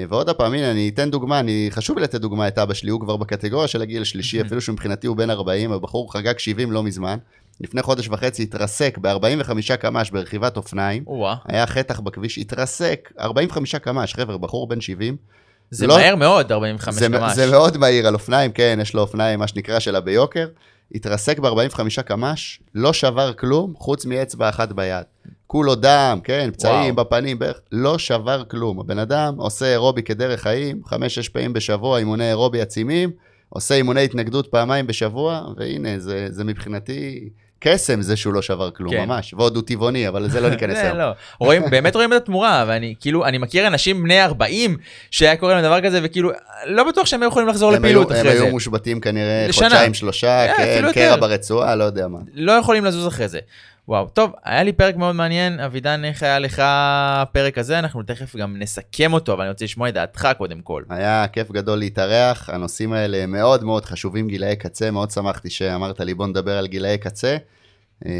ועוד פעם, הנה, אני אתן דוגמה, אני, חשוב לי לתת דוגמה את אבא שלי, הוא כבר בקטגוריה של הגיל השלישי, אפילו שמבחינתי הוא בן 40, הבחור חגג 70 לא מזמן. לפני חודש וחצי התרסק ב-45 קמ"ש ברכיבת אופניים. היה חתך בכביש, התרסק 45 קמ"ש, חבר'ה, בחור בן 70.
זה לא, מהר מאוד, 45
זה,
קמ"ש.
זה מאוד מהיר על אופניים, כן, יש לו אופניים, מה שנקרא, שלה ביוקר. התרסק ב-45 קמ"ש, לא שבר כלום, חוץ מאצבע אחת ביד. כולו דם, כן, פצעים וואו. בפנים, בערך, לא שבר כלום. הבן אדם עושה אירובי כדרך חיים, 5-6 פעמים בשבוע, אימוני אירובי עצימים, עושה אימוני התנגדות פעמיים בשבוע, והנה, זה, זה מבחינתי... קסם זה שהוא לא שבר כלום, כן. ממש, ועוד הוא טבעוני, אבל לזה לא ניכנס [laughs] היום.
לא, רואים, באמת רואים את התמורה, ואני כאילו, אני מכיר אנשים בני 40 שהיה קורה להם דבר כזה, וכאילו, לא בטוח שהם היו יכולים לחזור לפעילות אחרי זה.
הם היו מושבתים כנראה חודשיים, שלושה, כן, קרע ברצועה, לא יודע מה.
לא יכולים לזוז אחרי זה. וואו, טוב, היה לי פרק מאוד מעניין. אבידן, איך היה לך הפרק הזה? אנחנו תכף גם נסכם אותו, אבל אני רוצה לשמוע את דעתך קודם כל.
היה כיף גדול להתארח, הנושאים האלה מאוד מאוד חשובים, גילאי קצה, מאוד שמחתי שאמרת לי בוא נדבר על גילאי קצה. אה,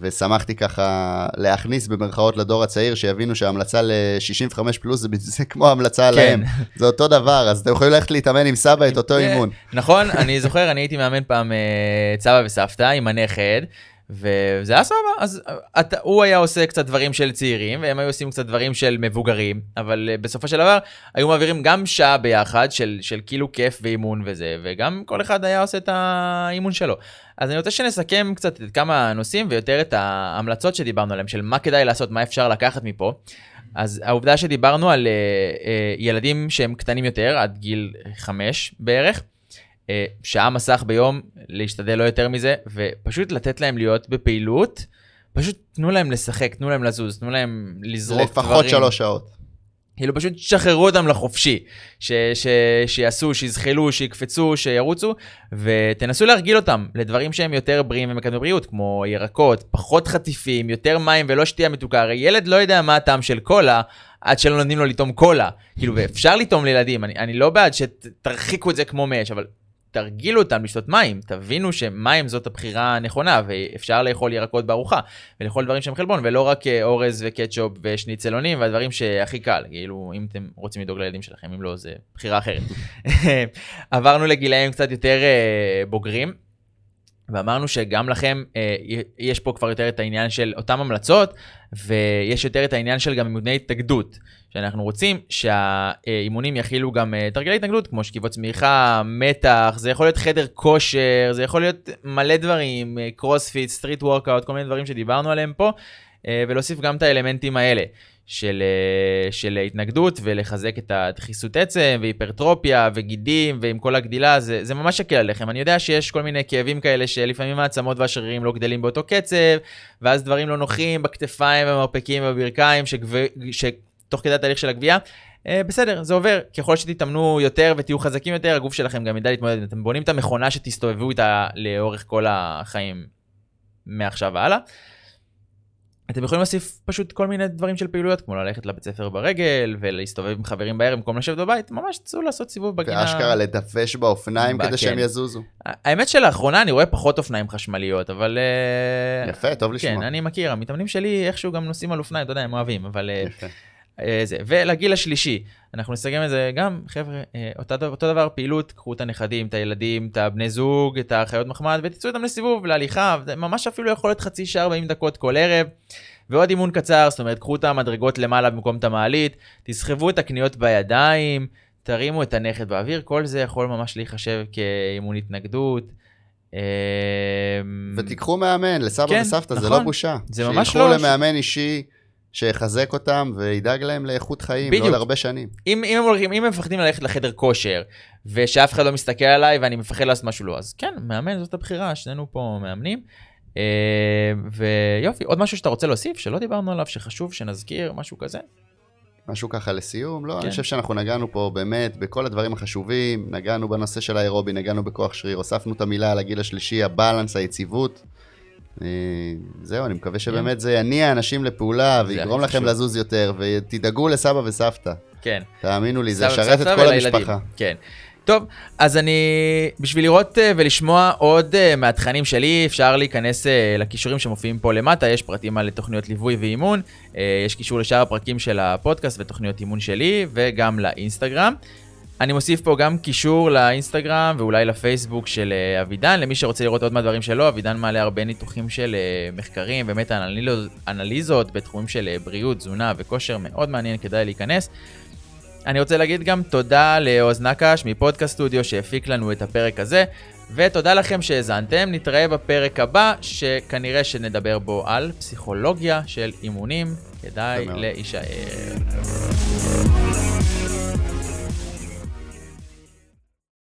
ושמחתי ככה להכניס במרכאות לדור הצעיר, שיבינו שההמלצה ל-65 פלוס זה, זה כמו המלצה כן. עליהם. זה אותו דבר, אז אתם יכולים ללכת להתאמן עם סבא את אותו אימון.
נכון, אני זוכר, אני הייתי מאמן פעם אה, סבא וסבתא עם הנכד. וזה היה סבבה, אז אתה, הוא היה עושה קצת דברים של צעירים, והם היו עושים קצת דברים של מבוגרים, אבל uh, בסופו של דבר היו מעבירים גם שעה ביחד של, של כאילו כיף ואימון וזה, וגם כל אחד היה עושה את האימון שלו. אז אני רוצה שנסכם קצת את כמה נושאים ויותר את ההמלצות שדיברנו עליהם, של מה כדאי לעשות, מה אפשר לקחת מפה. אז העובדה שדיברנו על uh, uh, ילדים שהם קטנים יותר, עד גיל חמש בערך, אה, שעה מסך ביום, להשתדל לא יותר מזה, ופשוט לתת להם להיות בפעילות. פשוט תנו להם לשחק, תנו להם לזוז, תנו להם לזרוק
לפחות דברים. לפחות שלוש שעות.
כאילו פשוט תשחררו אותם לחופשי, ש, ש, שיעשו, שיזחלו, שיקפצו, שירוצו, ותנסו להרגיל אותם לדברים שהם יותר בריאים ומקדמי בריאות, כמו ירקות, פחות חטיפים, יותר מים ולא שתייה מתוקה. הרי ילד לא יודע מה הטעם של קולה, עד שלא נותנים לו לטעום קולה. כאילו, ואפשר לטעום לילדים, אני, אני לא בעד שתרחיקו את זה כמו מאש, אבל תרגילו אותם לשתות מים, תבינו שמים זאת הבחירה הנכונה, ואפשר לאכול ירקות בארוחה, ולאכול דברים שהם חלבון, ולא רק אה, אורז וקטשופ ושניצלונים, והדברים שהכי קל, כאילו, אם אתם רוצים לדאוג לילדים שלכם, אם לא, זה בחירה אחרת. [laughs] עברנו לגילאים קצת יותר uh, בוגרים. ואמרנו שגם לכם אה, יש פה כבר יותר את העניין של אותן המלצות, ויש יותר את העניין של גם אימוני התנגדות. שאנחנו רוצים שהאימונים יכילו גם אה, תרגילי התנגדות, כמו שכיבות סמיכה, מתח, זה יכול להיות חדר כושר, זה יכול להיות מלא דברים, קרוספיט, street workout, כל מיני דברים שדיברנו עליהם פה. אה, ולהוסיף גם את האלמנטים האלה של, אה, של התנגדות ולחזק את הדחיסות עצם והיפרטרופיה וגידים ועם כל הגדילה, זה, זה ממש יקל עליכם. אני יודע שיש כל מיני כאבים כאלה שלפעמים העצמות והשרירים לא גדלים באותו קצב, ואז דברים לא נוחים בכתפיים ומרפקים ובברכיים. שתוך כדי התהליך של הגבייה. אה, בסדר, זה עובר. ככל שתתאמנו יותר ותהיו חזקים יותר, הגוף שלכם גם ידע להתמודד. אתם בונים את המכונה שתסתובבו איתה לאורך כל החיים מעכשיו והלאה. אתם יכולים להוסיף פשוט כל מיני דברים של פעילויות, כמו ללכת לבית ספר ברגל, ולהסתובב עם חברים בערב במקום לשבת בבית, ממש צאו לעשות סיבוב בגינה.
ואשכרה לדווש באופניים כדי שהם כן. יזוזו.
האמת שלאחרונה אני רואה פחות אופניים חשמליות, אבל...
אה, יפה, טוב לשמוע.
כן, אני מכיר, המתאמנים שלי איכשהו גם נוסעים על אופניים, אתה יודע, הם אוהבים, אבל... אה, יפה. אה, זה. ולגיל השלישי, אנחנו נסתכל את זה גם, חבר'ה, אה, אותו, אותו דבר, פעילות, קחו את הנכדים, את הילדים, את הבני זוג, את החיות מחמד, ותצאו איתם לסיבוב, להליכה, זה ממש אפילו יכול להיות חצי שעה, 40 דקות כל ערב. ועוד אימון קצר, זאת אומרת, קחו את המדרגות למעלה במקום את המעלית, תסחבו את הקניות בידיים, תרימו את הנכד באוויר, כל זה יכול ממש להיחשב כאימון התנגדות.
אה, ותיקחו מאמן, לסבא כן, וסבתא, נכון, זה לא נכון. בושה.
זה ממש לא...
שילכו למאמן אישי. שיחזק אותם וידאג להם לאיכות חיים, בדיוק. לא להרבה שנים.
אם, אם, הם הולכים, אם הם מפחדים ללכת לחדר כושר, ושאף אחד לא מסתכל עליי ואני מפחד לעשות משהו לא, אז כן, מאמן זאת הבחירה, שנינו פה מאמנים. אה, ויופי, עוד משהו שאתה רוצה להוסיף, שלא דיברנו עליו, שחשוב שנזכיר, משהו כזה?
משהו ככה לסיום, לא, כן. אני חושב שאנחנו נגענו פה באמת בכל הדברים החשובים, נגענו בנושא של האירובי, נגענו בכוח שריר, הוספנו את המילה על הגיל השלישי, הבלנס, היציבות. אה, זהו, אני מקווה שבאמת זה יניע אנשים לפעולה ויגרום לכם לזוז יותר, ותדאגו לסבא וסבתא.
כן.
תאמינו לי, זה ישרת את כל המשפחה.
כן. טוב, אז אני, בשביל לראות אה, ולשמוע עוד אה, מהתכנים שלי, אפשר להיכנס לכישורים שמופיעים פה למטה, יש פרטים על תוכניות ליווי ואימון, יש קישור לשאר הפרקים של הפודקאסט ותוכניות אימון שלי, וגם לאינסטגרם. אני מוסיף פה גם קישור לאינסטגרם ואולי לפייסבוק של אה, אבידן, למי שרוצה לראות עוד מהדברים שלו, אבידן מעלה הרבה ניתוחים של אה, מחקרים, באמת אנליזות בתחומים של אה, בריאות, תזונה וכושר, מאוד מעניין, כדאי להיכנס. אני רוצה להגיד גם תודה לעוז נקש מפודקאסט סטודיו שהפיק לנו את הפרק הזה, ותודה לכם שהאזנתם, נתראה בפרק הבא, שכנראה שנדבר בו על פסיכולוגיה של אימונים, כדאי להישאר.